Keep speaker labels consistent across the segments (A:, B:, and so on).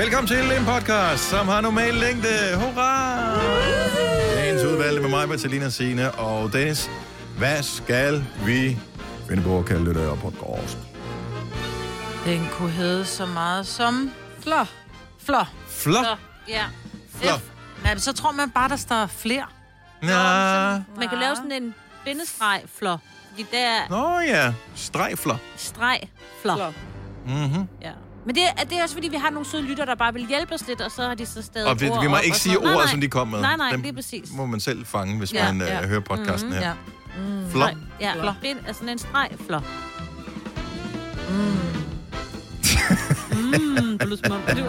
A: Velkommen til en podcast, som har normal længde. Hurra! Dagens udvalgte med mig, Bertalina Signe og Dennis. Hvad skal vi finde på at kalde det der podcast?
B: Den kunne hedde så meget som flår. Flår.
A: Flot.
B: Ja.
A: Flår.
B: F. Nej, men så tror man bare, der står flere.
A: Nå,
C: Man kan lave sådan en bindestreg flår. Fordi der er
A: Nå ja, strejfler.
C: streg flår.
B: Flår.
A: Mm-hmm.
C: Ja. Men det, er, det er også fordi, vi har nogle søde lytter, der bare vil hjælpe os lidt, og så har de så stadig
A: Og vi, vi må
C: op
A: ikke sige
C: sådan
A: ordet,
C: nej,
A: som de kom med.
C: Nej, nej,
A: Dem
C: lige præcis.
A: må man selv fange, hvis
C: Ja,
A: man
B: ja.
A: øh, hører podcasten her.
B: Ja.
A: Flot.
C: Nej, ja,
B: Flår.
C: Bind, altså en streg flår. Mm. mm, det lyder som om, du...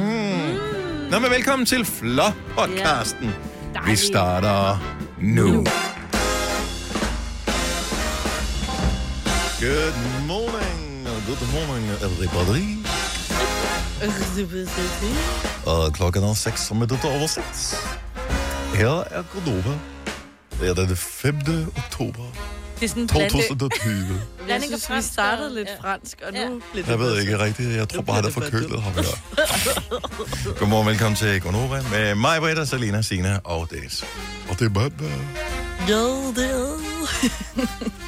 A: Mm. Nå, men velkommen til Flå-podcasten. Vi
C: Dejligt.
A: starter nu. Good morning, good morning, everybody. Og klokken er 6 minutter over 6. Her er Godova. Det er den 5. oktober
C: Det er sådan en blande,
A: 2020.
B: Jeg synes, vi startede lidt
C: ja.
B: fransk, og nu
C: Ja.
B: det...
A: Jeg ved ikke rigtigt. Jeg tror bare, er
B: bare
A: forkølet ham her. Godmorgen, velkommen til Gonova med mig, Britta, Salina, Sina og Dennis. Og det er mandag.
B: Jo, det er...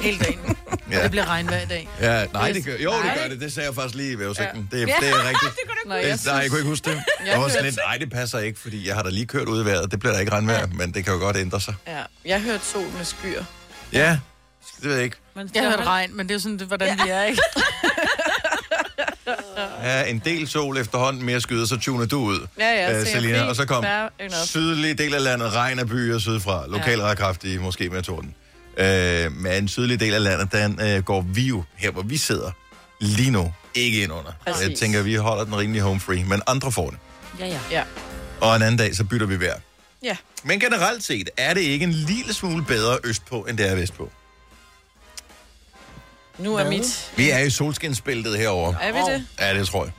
B: Hele dagen.
A: Ja.
B: Det bliver regnvejr i dag.
A: Ja, nej, det gør, jo, det
B: Nej.
A: gør det. Det sagde jeg faktisk lige i vævesigten.
B: Ja.
A: Det, det er rigtigt.
B: Nej, jeg
A: Det, nej, jeg kunne ikke huske det. Jeg var sådan lidt, nej, det passer ikke, fordi jeg har da lige kørt ud i vejret. Det bliver der ikke regnvejr, men det kan jo godt ændre sig.
B: Ja, jeg hørte sol med skyer.
A: Ja, det ved jeg ikke.
C: Man
B: Jeg hørte
C: holde-
B: regn, men det er jo sådan, det, hvordan ja. vi er, ikke?
A: Ja, en del sol efterhånden mere skyder, så tuner du ud,
B: Ja, ja,
A: øh, Selina. Og så kom sydlige del af landet, regn af byer sydfra. Lokal ja. kraftige, måske med torden. Øh, men en sydlig del af landet, den øh, går vi jo, her hvor vi sidder, lige nu, ikke ind under.
B: Præcis.
A: Jeg tænker, vi holder den rimelig home free, men andre får det.
C: Ja, ja.
B: Ja.
A: Og en anden dag, så bytter vi vejr.
B: Ja.
A: Men generelt set, er det ikke en lille smule bedre østpå, end det er vestpå?
B: Nu er mit...
A: Vi er i solskinsbæltet herover.
B: Er vi det?
A: Ja, det tror jeg.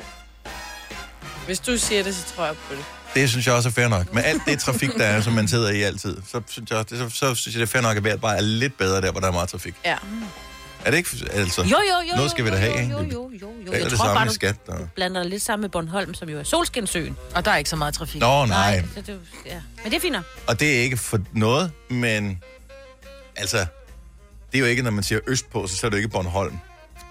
B: Hvis du siger det, så tror jeg på det.
A: Det synes jeg også er fair nok. Med alt det trafik, der er, som man sidder i altid, så synes jeg, også, det, så, så synes jeg, det er fair nok, at vejret bare er lidt bedre der, hvor der er meget trafik.
B: Ja.
A: Er det ikke? Altså,
C: Jo, jo, jo.
A: Noget skal vi da have,
C: jo,
A: ikke?
C: jo, jo, jo, jo.
A: det er
C: Jeg
A: det
C: tror bare, du
A: skat. Og...
C: blander dig lidt sammen med Bornholm, som jo er Solskinsøen.
B: Og der er ikke så meget trafik.
A: Nå, nej.
C: Så det, ja. Men det er fint nok.
A: Og det er ikke for noget, men altså, det er jo ikke, når man siger østpå, så er det jo ikke Bornholm.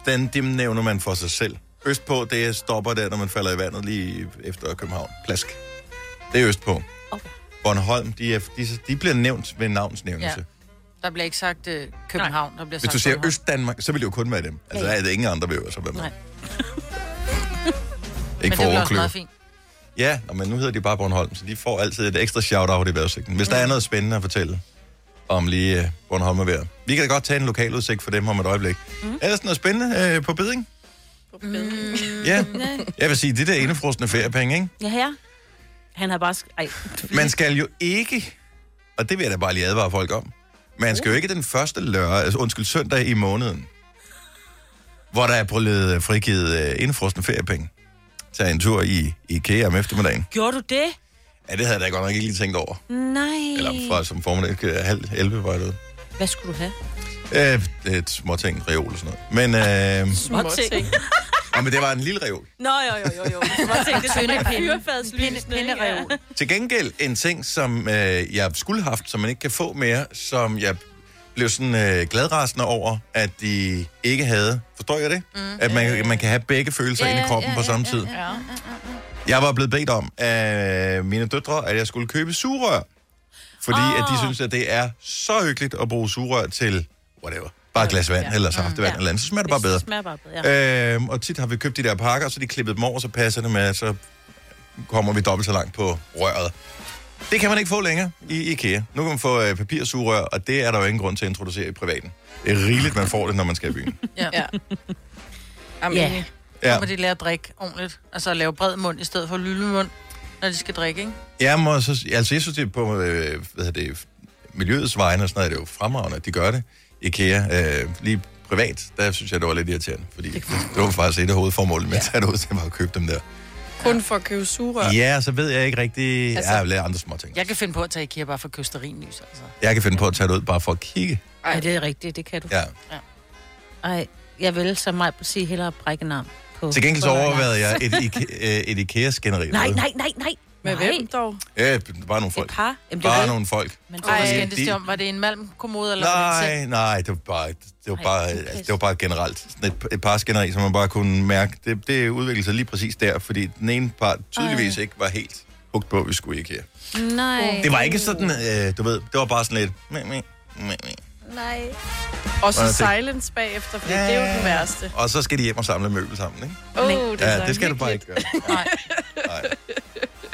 A: Den, dem nævner man for sig selv. Østpå, det stopper der, når man falder i vandet lige efter København. Plask. Det er østpå.
C: Okay.
A: Bornholm, de, er, de, de bliver nævnt ved navnsnævnelse.
B: Ja. Der bliver ikke sagt uh, København, der bliver
A: Hvis
B: sagt
A: du siger
B: Bornholm.
A: Østdanmark, så vil det jo kun være dem. Altså,
C: Ja,
A: der er det ingen andre, vil jo så være med.
C: Nej.
A: Ikke
B: Men
A: for
B: det bliver fint.
A: Ja, men nu hedder de bare Bornholm, så de får altid et ekstra shout-out i vejrudsigten. Hvis der er noget spændende at fortælle om lige uh, Bornholm og vejr. Vi kan da godt tage en lokal udsigt for dem om et øjeblik. Mm. Er der sådan noget spændende uh, på beding?
B: Mm.
A: Ja. Jeg vil sige, det der indefrostende feriepenge, ikke?
C: Ja, her. Han har bare... Sk- Ej.
A: Man skal jo ikke, og det vil jeg da bare lige advare folk om, man skal jo ikke den første lørdag, altså undskyld, søndag i måneden, hvor der er blevet frigivet uh, indefrostende feriepenge. Tage en tur i IKEA om eftermiddagen.
C: Gjorde du det?
A: Ja, det havde jeg da godt nok ikke lige tænkt over.
C: Nej.
A: Eller fra som formiddag, øh, halv 11 var det.
C: Hvad skulle du have?
A: Øh, det er et småting, reol og sådan noget. Men, øh,
C: Små ting.
A: og, men det var en lille reol.
C: Nå, jo, jo, jo, jo. Små ting, det er sådan en fyrfadslysende.
B: Pindereol.
A: Til gengæld en ting, som øh, jeg skulle have haft, som man ikke kan få mere, som jeg blev sådan øh, gladrasende over, at de ikke havde. Forstår jeg det? Mm. At man, man kan have begge følelser ja, inde i kroppen ja, på samme tid.
B: Ja.
A: Jeg var blevet bedt om af mine døtre, at jeg skulle købe sugerør. Fordi oh. at de synes, at det er så hyggeligt at bruge sugerør til whatever. Bare et glas vand, ja. eller saftevand, ja. eller andet. Så smager det bare bedre.
C: Det smager bare bedre, ja.
A: Øhm, og tit har vi købt de der pakker, så de klippet dem over, så passer det med, så kommer vi dobbelt så langt på røret. Det kan man ikke få længere i IKEA. Nu kan man få øh, papirsugerør, og det er der jo ingen grund til at introducere i privaten. Det er rigeligt, man får det, når man skal i byen.
B: Ja. ja. Jamen,
C: Ja.
A: Ja.
B: Så må de lære at drikke ordentligt. Altså at lave bred mund i stedet for lille mund, når de skal drikke, ikke?
A: Jeg må så, altså jeg synes, det er på øh, hvad hedder det, miljøets vegne og sådan noget, er det jo fremragende, at de gør det. IKEA, øh, lige privat, der synes jeg, det var lidt irriterende, fordi det, det var faktisk et af hovedformålene med at tage det ud til at købe dem der.
B: Kun for at købe sugerør.
A: Ja, så ved jeg ikke rigtig... Altså, jeg har lavet andre små ting.
B: Jeg kan finde på at tage IKEA bare for køsterinlys, altså.
A: Jeg kan finde på at tage det ud bare for at kigge.
C: Ej, det er rigtigt, det kan du.
A: Ja.
C: Ej, jeg vil som mig sige hellere brække en arm. På.
A: Til gengæld så overvejede jeg et, Ike- øh, et IKEA-skænderi.
C: Nej, nej, nej, nej.
D: Med
C: nej.
D: hvem dog?
A: Ja, bare nogle
C: Et
A: folk.
C: par. Jamen, det er
A: Bare nogle folk.
B: Men
D: Ej,
B: så skændtes
A: de-
B: de om, var det en malmkommode, eller var det en
A: Nej, nej, det var bare, det var
C: Ej,
A: bare,
C: det
A: altså, det var bare generelt. Sådan et, et par skænderi, som man bare kunne mærke. Det, det udviklede sig lige præcis der, fordi den ene part tydeligvis ikke var helt hugt på, at vi skulle i IKEA.
C: Nej.
A: Det var ikke sådan, øh, du ved, det var bare sådan lidt... Meh, meh, meh, meh.
C: Nej.
D: Og så silence bagefter, for det er jo den værste.
A: Og så skal de hjem og samle møbel sammen, ikke?
D: Oh, det er
A: Ja, det skal du bare ikke gøre.
B: Nej.
A: Nej.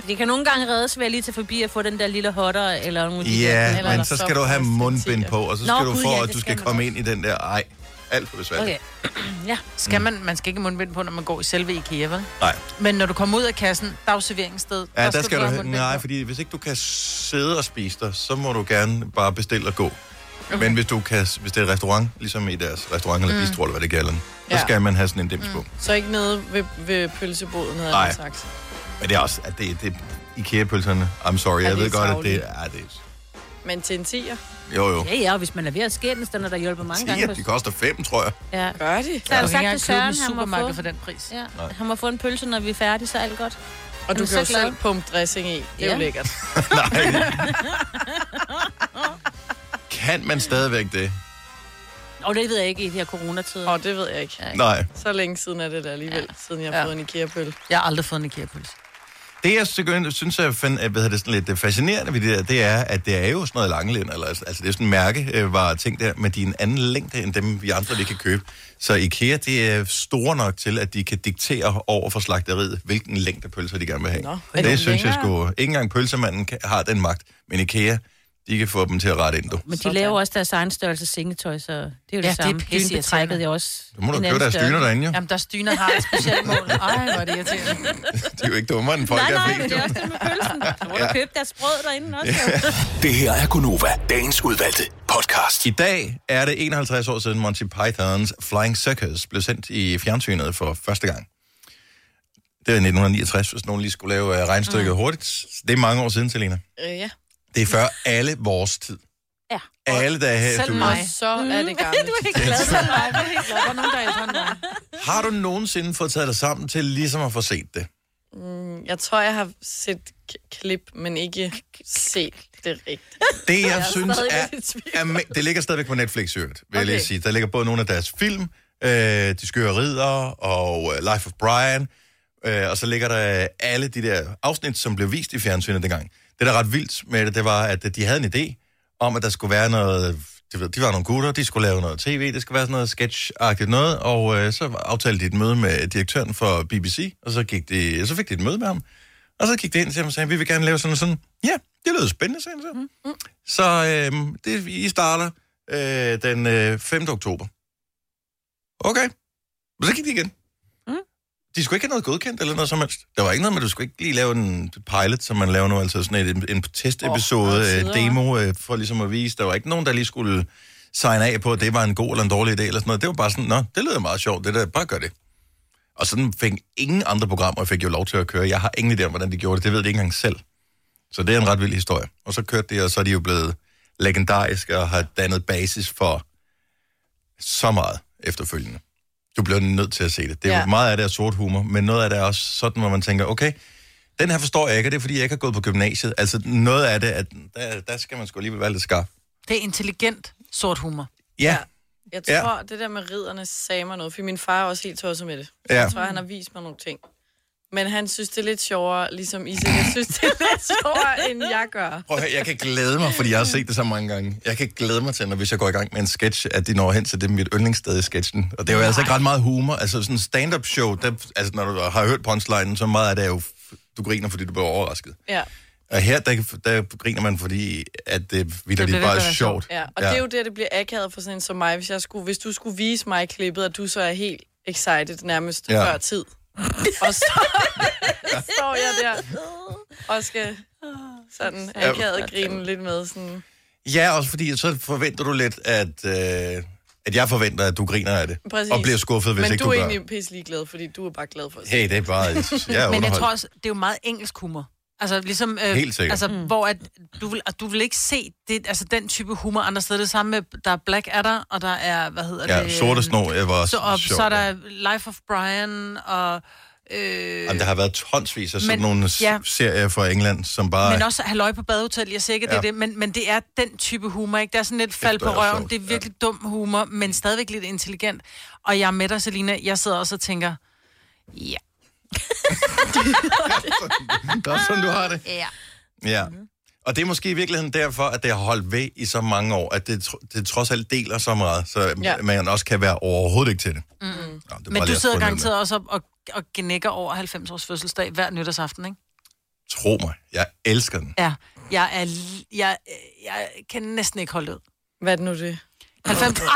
C: Det kan nogle gange reddes ved at lige tage forbi og få den der lille hotter, eller nogle der.
A: Ja,
D: Eller
A: men så skal du have mundbind på, og så
C: Nå,
A: skal du
C: gud,
A: for,
C: ja,
A: at du
C: skal
A: skal komme
C: også.
A: ind i den der... Ej, alt for besværligt.
C: Okay. ja.
B: Skal man, man skal ikke mundbind på, når man går i selve IKEA, vel?
A: Nej.
B: Men når du kommer ud af kassen, dagsserveringssted,
A: Ja, der skal du
B: have
A: have... Nej, fordi hvis ikke du kan sidde og spise der, så må du gerne bare bestille og gå. Okay. Men hvis du kan, hvis det er et restaurant, ligesom i deres restaurant eller bistro, eller hvad det kalder den, så
D: Ja.
A: skal man have sådan en dims på.
D: Så ikke nede ved, ved pølseboden, havde
A: Nej.
D: jeg sagt.
A: Men det er også, at det, det IKEA-pølserne, I'm sorry,
D: Ja,
A: jeg ved
D: er
A: godt, at det er... det
D: Men til en tiger,
A: jo, jo.
C: Ja, ja, og hvis man er ved at skændes, den er der hjulpet mange gange.
A: Ja, de koster fem, tror jeg.
C: Ja.
D: gør de.
C: Så har
B: Jeg
C: du sagt
B: ikke
C: til Søren, han må
B: supermarkedet
C: få...
B: for den pris.
C: Ja,
A: Nej.
C: han må få en pølse, når vi er færdige, så er alt godt.
D: Og
C: Er
D: du kan
C: så
D: jo
C: glad?
D: selv pumpe dressing i. Det er
C: Ja.
D: jo lækkert.
A: Nej. Kan man stadigvæk det?
C: Og det ved jeg ikke i de her coronatider.
D: Og det ved jeg ikke.
A: Nej.
D: Så længe siden er det da alligevel, siden jeg har
B: Ja.
D: fået en IKEA-pøl.
B: Jeg har aldrig fået en IKEA-pølse.
A: Det, jeg synes, synes er fan, hvad det, sådan lidt fascinerende ved det der, det er, at det er jo sådan noget langlænd, eller, altså det er sådan en mærke, øh, var ting der, men de er en anden længde, end dem vi andre lige kan købe. Så IKEA, det er store nok til, at de kan diktere over for slagteriet, hvilken længde pølser de gerne vil have.
D: Nå,
A: det,
D: de
A: det synes jeg
D: længere?
A: sgu, ikke engang pølsemanden har den magt, men IKEA, de kan få dem til at rette ind, du.
C: Men de
D: Sådan.
C: laver også deres egen størrelse sengetøj, så det er jo
B: Ja,
C: det
B: det er
C: samme.
B: pisse
C: Dynebetrækket er også
A: Så må du
C: en
A: købe deres dyner derinde, jo.
B: Jamen, der styner har et specielt mål. Ej, hvor er det irriterende.
A: De er jo ikke dummere end folk,
C: Nej, nej,
A: er
C: men det er også det med pølsen. Så må du købe deres brød derinde også. jo.
E: Det her er Gunova, dagens udvalgte podcast.
A: I dag er det 51 år siden Monty Pythons Flying Circus blev sendt i fjernsynet for første gang. Det var i 1969, hvis nogen lige skulle lave øh, regnstykket mm. hurtigt. Det er mange år siden, Selina.
D: Øh, ja.
A: Det er før alle vores tid.
C: Ja.
A: Alle, der er her
B: Selv mig.
D: Så er det gammelt.
C: Du er ikke glad for mig.
B: Jeg er helt glad. Der er nogen, der er ældre end mig.
A: Har du nogensinde fået taget dig sammen til ligesom at få set det?
D: Jeg tror, jeg har set k- klip, men ikke set det rigtigt.
A: Det, jeg,
D: er
A: synes, er, er... Det ligger stadigvæk på Netflix, øvrigt, vil okay. jeg lige sige. Der ligger både nogle af deres film, øh, De Skøre Ridder og øh, Life of Brian, øh, og så ligger der alle de der afsnit, som blev vist i fjernsynet dengang. Det, der er ret vildt med det, det var, at de havde en idé om, at der skulle være noget... De, var nogle gutter, de skulle lave noget tv, det skulle være sådan noget sketch-agtigt noget, og øh, så aftalte de et møde med direktøren for BBC, og så, gik de, så fik de et møde med ham, og så gik de ind til ham og sagde, vi vil gerne lave sådan sådan. Ja, det lød spændende, sagde han så. Mm. Så øh, det, I starter øh, den øh, 5. oktober. Okay. Men så gik de igen. De skulle ikke have noget godkendt eller noget som helst. Der var ikke noget med, du skulle ikke lige lave en pilot, som man laver nu, altså sådan et, en, testepisode, oh, demo, øh, for ligesom at vise. Der var ikke nogen, der lige skulle signe af på, at det var en god eller en dårlig idé eller sådan noget. Det var bare sådan, nå, det lyder meget sjovt, det der, bare gør det. Og sådan fik ingen andre programmer, fik jo lov til at køre. Jeg har ingen idé om, hvordan de gjorde det. Det ved de ikke engang selv. Så det er en ret vild historie. Og så kørte de, og så er de jo blevet legendariske og har dannet basis for så meget efterfølgende. Du bliver nødt til at se det. Det er ja.
D: Ja.
A: jo meget af det er sort humor, men noget af det er også sådan, hvor man tænker, okay, den her forstår jeg ikke, og det er, fordi jeg ikke har gået på gymnasiet. Altså noget af det, at der, der skal man sgu alligevel være lidt skarp.
B: Det er intelligent sort humor.
A: Ja,
D: Jeg
A: Ja.
D: tror, det der med ridderne sagde mig noget, for min far er også helt tosset med det. Så
A: Ja.
D: Jeg tror, han har vist mig nogle ting. Men han synes, det er lidt sjovere, ligesom I sikkert synes, det er lidt sjovere, end jeg gør.
A: Prøv at høre, jeg kan glæde mig, fordi jeg har set det så mange gange. Jeg kan glæde mig til, når hvis jeg går i gang med en sketch, at de når hen til det mit yndlingssted i sketchen. Og det er jo altså ikke ret meget humor. Altså sådan en stand-up show, der, altså når du har hørt punchlinen, så meget af det er jo, du griner, fordi du bliver overrasket.
D: Ja,
A: Og her, der, der griner man, fordi at det vildt
B: bliver
A: bare er sjovt.
D: ja. Og ja. det er jo det, det bliver akavet for sådan en som mig, hvis, jeg skulle, hvis du skulle vise mig klippet, at du så er helt excited nærmest
A: ja.
D: før tid. Og så står jeg der og skal sådan akavet grine lidt med. Sådan.
A: Ja, også fordi så forventer du lidt, at, øh, at jeg forventer, at du griner af det.
D: Præcis.
A: Og bliver skuffet, hvis
D: Men
A: ikke
D: du
A: du,
D: er
A: gør.
D: egentlig pisselig glad, fordi du er bare glad for at se.
A: Hey, det er bare... Jeg er
B: Men jeg tror også, det er jo meget engelsk humor. Altså, ligesom, øh,
A: Helt sikkert.
B: Altså, mm. hvor at, du, vil, at du vil ikke se det, altså, den type humor andre steder. Det samme med, der er Black Adder, og der er, hvad hedder
A: Ja,
B: det?
A: sorte snor, jeg var også
B: så, og,
A: sjovt,
B: så er
A: ja.
B: der Life of Brian, og... Øh,
A: Jamen, der har været tonsvis af sådan
B: Men-
A: nogle
B: ja.
A: ja. serier fra England, som bare...
B: men også Halløj på badehotel, jeg siger ikke, at det
A: Ja.
B: er det, men, men det er den type humor, ikke? Det er sådan lidt fald på
A: er
B: røven,
A: sjovt,
B: det er virkelig dum humor, men stadigvæk lidt intelligent. Og jeg er med dig, Selina, jeg sidder også og tænker, ja,
A: Det er også sådan, du har det.
B: ja.
A: Ja. Og det er måske i virkeligheden derfor, at det har holdt ved i så mange år, at det, det trods alt deler så meget, så
D: Ja.
A: man også kan være overhovedet ikke til det. Mm. Nå, det
B: Men du sidder garanteret også op og, og gnækker over 90 års fødselsdag hver nytårsaften, ikke?
A: Tro mig, jeg elsker den.
B: Ja, jeg, er, jeg, jeg kan næsten ikke holde ud.
D: Hvad er det nu det?
B: 90...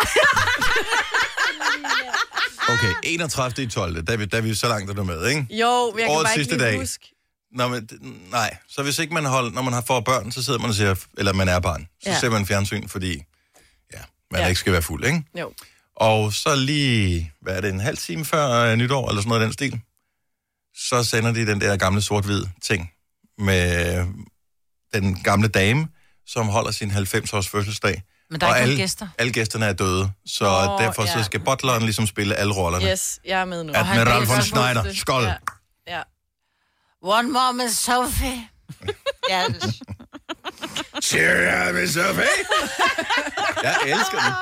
A: Okay, 31. i 12. Der er vi, der er vi så langt, er du med, ikke?
D: Jo, men jeg kan
A: Årets
D: bare ikke
A: sidste
D: lige
A: dag.
D: huske.
A: Nå, men, d- nej, så hvis ikke man holder, når man har får børn, så sidder man og ser, eller man er barn, så
D: Ja.
A: ja. ser man fjernsyn, fordi ja, man
D: Ja.
A: ja. ikke skal være fuld, ikke?
D: Jo.
A: Og så lige, hvad er det, en halv time før øh, nytår, eller sådan noget i den stil, så sender de den der gamle sort-hvid ting med den gamle dame, som holder sin 90-års fødselsdag.
B: Men der er
A: og
B: ikke
A: alle,
B: gæster.
A: alle gæsterne er døde, så oh, derfor
D: ja.
A: så skal butleren ligesom spille alle rollerne.
D: Yes, jeg er med nu.
A: Admiral
B: han
A: von Schneider, skål!
D: Ja. ja.
B: One more med Sophie. ja, det-
A: Cheerio, Miss Sophie! Jeg elsker den.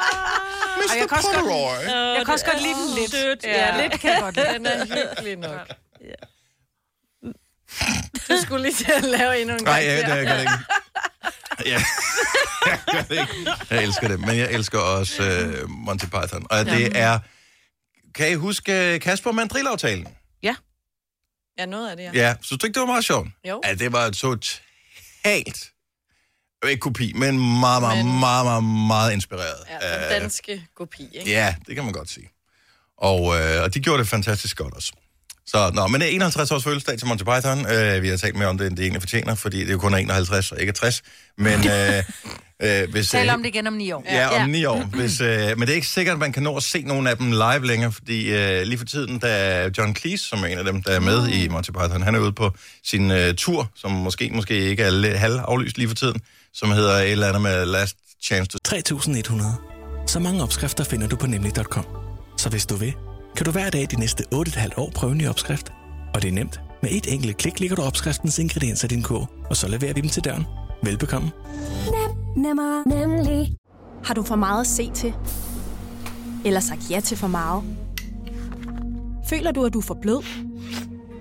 B: Og jeg kan også godt, jeg kan også godt lide den lidt. Ja. lidt kan jeg godt lide.
D: Den er hyggelig nok. Ja. Du skulle lige til at lave endnu en
A: Nej,
D: gang.
A: ja, det gør det ikke. Ja. jeg gør det ikke. Jeg elsker det, men jeg elsker også uh, Monty Python. Og det er... Kan I huske Kasper Mandrill-aftalen?
D: Ja, noget af det, ja.
A: Ja, så du ikke, det var meget sjovt?
D: Jo.
A: Ja, det var totalt... Ikke kopi, men meget, meget,
D: Men-
A: meget, meget, meget inspireret.
D: Ja, den danske kopi, ikke?
A: Ja, det kan man godt sige. Og, øh, og de gjorde det fantastisk godt også. Så, nå, men det er 51 års fødselsdag til Monty Python. Øh, vi har talt med om det, det egentlig fortjener, fordi det er jo kun er 51 og ikke er 60. Men, øh, øh, hvis,
B: Tal
A: øh,
B: om det igen om ni år.
A: Ja, om ni år. Hvis, øh, men det er ikke sikkert, at man kan nå at se nogle af dem live længere, fordi øh, lige for tiden, der er John Cleese, som er en af dem, der er med i Monty Python, han er ude på sin øh, tur, som måske måske ikke er lidt halv aflyst lige for tiden, som hedder et eller andet med Last Chance to...
F: 3100. Så mange opskrifter finder du på nemlig.com. Så hvis du vil, kan du hver dag de næste 8,5 år prøve en ny opskrift. Og det er nemt. Med et enkelt klik ligger du opskriftens ingredienser i din kog, og så leverer vi dem til døren. Velbekomme.
G: Nem, Nemmer, nemlig. Har du for meget at se til? Eller sagt ja til for meget? Føler du, at du er for blød?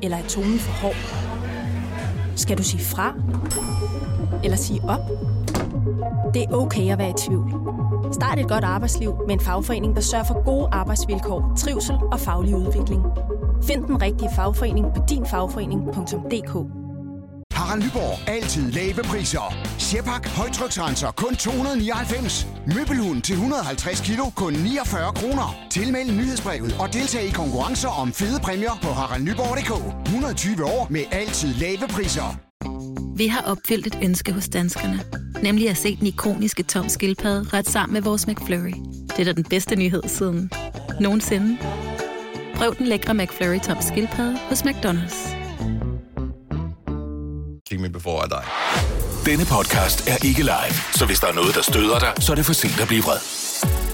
G: Eller er tonen for hård? Skal du sige fra? Eller sige op? Det er okay at være i tvivl. Start et godt arbejdsliv med en fagforening, der sørger for gode arbejdsvilkår, trivsel og faglig udvikling. Find den rigtige fagforening på dinfagforening.dk.
H: Harald Nyborg. Altid lave priser. Sjehpak. Højtryksrenser. Kun 299. Møbelhund til 150 kilo. Kun 49 kroner. Tilmeld nyhedsbrevet og deltag i konkurrencer om fede præmier på haraldnyborg.dk. 120 år med altid lave priser.
I: Vi har opfyldt et ønske hos danskerne. Nemlig at se den ikoniske tom skildpadde ret sammen med vores McFlurry. Det er da den bedste nyhed siden nogensinde. Prøv den lækre McFlurry tom skildpadde hos McDonald's.
A: Keep me before I die.
E: Denne podcast er ikke live, så hvis der er noget, der støder dig, så er det for sent at blive vred.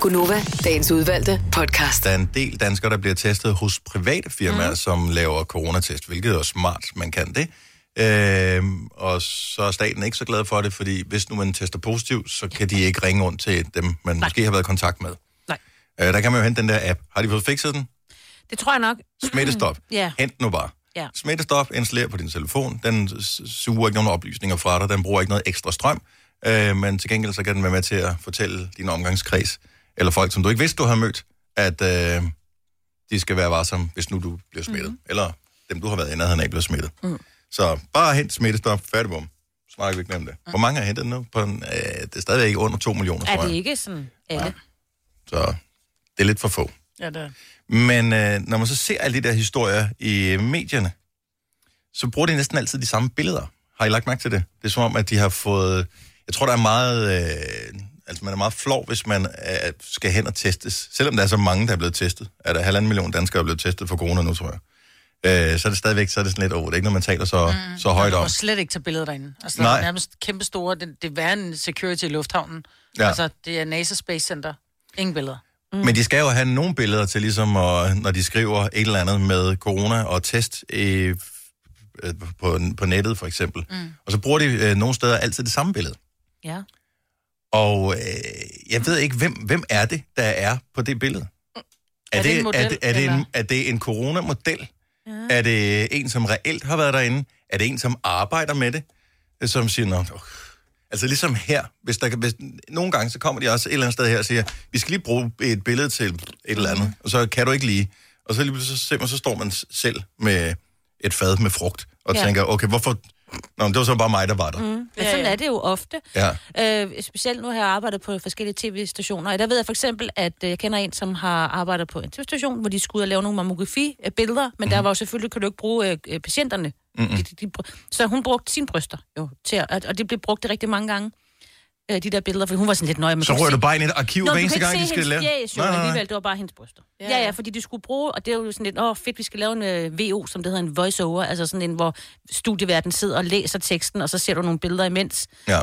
J: Gunova, dagens udvalgte podcast.
A: Der er en del danskere, der bliver testet hos private firmaer, mm. som laver coronatest, hvilket er smart, man kan det. Øhm, og så er staten ikke så glad for det, fordi hvis nu man tester positiv, så kan de ikke ringe rundt til dem, man Nej. måske har været i kontakt med.
B: Nej.
A: Øh, der kan man jo hente den der app. Har de fået fikset den?
C: Det tror jeg nok.
A: Smittestop.
C: Ja.
A: Hent nu bare.
C: Ja.
A: Smittestop, installér på din telefon. Den suger ikke nogen oplysninger fra dig. Den bruger ikke noget ekstra strøm. Øh, men til gengæld så kan den være med til at fortælle din omgangskreds, eller folk, som du ikke vidste, du har mødt, at øh, de skal være varsomme, hvis nu du bliver smittet. Mm. Eller dem, du har været i nærheden af, bliver smittet. Mm. Så bare hent smittestop, færdig bum. Snakker vi ikke om det. Hvor mange har hentet nu? På en, øh, det er stadigvæk under 2 millioner,
C: Er
A: tror
C: det
A: jeg.
C: ikke sådan alle?
A: Så det er lidt for få.
D: Ja, det er.
A: Men øh, når man så ser alle de der historier i øh, medierne, så bruger de næsten altid de samme billeder. Har I lagt mærke til det? Det er som om, at de har fået... Jeg tror, der er meget... Øh, altså, man er meget flov, hvis man øh, skal hen og testes. Selvom der er så mange, der er blevet testet. Er der halvanden million danskere, der er blevet testet for corona nu, tror jeg. Øh, så er det stadigvæk så er det sådan lidt, åh, det er ikke, når man taler så, mm. så højt om.
B: må slet ikke tage billeder derinde. Altså,
A: Nej.
B: der er nærmest kæmpe store, det, det er værre end security i lufthavnen.
A: Ja.
B: Altså, det er NASA Space Center. Ingen billeder.
A: Mm. Men de skal jo have nogle billeder til, ligesom, at, når de skriver et eller andet med corona og test øh, på, på nettet, for eksempel. Mm. Og så bruger de øh, nogle steder altid det samme billede.
C: Ja.
A: Og øh, jeg ved ikke, hvem, hvem er det, der er på det billede? Er,
B: Er det en
A: er,
B: model,
A: det, er, det en,
B: eller?
A: er det en coronamodel? Ja. Er det en, som reelt har været derinde? Er det en, som arbejder med det? Som siger, Nå, oh. altså ligesom her, hvis der, hvis, nogle gange så kommer de også et eller andet sted her og siger, vi skal lige bruge et billede til et eller andet, og så kan du ikke lige. Og så lige så, så står man selv med et fad med frugt, og
C: ja.
A: tænker, okay, hvorfor... Nå, men det var så bare mig, der var der. Mm.
C: Men sådan er det jo ofte.
A: Ja.
C: Øh, specielt nu har jeg arbejdet på forskellige tv-stationer, og der ved jeg for eksempel, at øh, jeg kender en, som har arbejdet på en tv-station, hvor de skulle ud og lave nogle mammografi-billeder, men der var jo selvfølgelig, kan du ikke bruge øh, øh, patienterne.
A: Mm-mm.
C: De, de, de, så hun brugte sine bryster jo, til at, og- og det blev brugt rigtig mange gange, øh, de der billeder, for hun var sådan lidt nøje.
A: Så rører du bare ind i et arkiv hver eneste gang, de skal lave...
C: Nej, nej, nej. alligevel, det var bare hendes bryster. Ja, ja, ja fordi de skulle bruge, og det er jo sådan lidt, åh fedt, vi skal lave en øh, VO, som det hedder en voice-over, altså sådan en, hvor studieverden sidder og læser teksten, og så ser du nogle billeder imens.
A: Ja.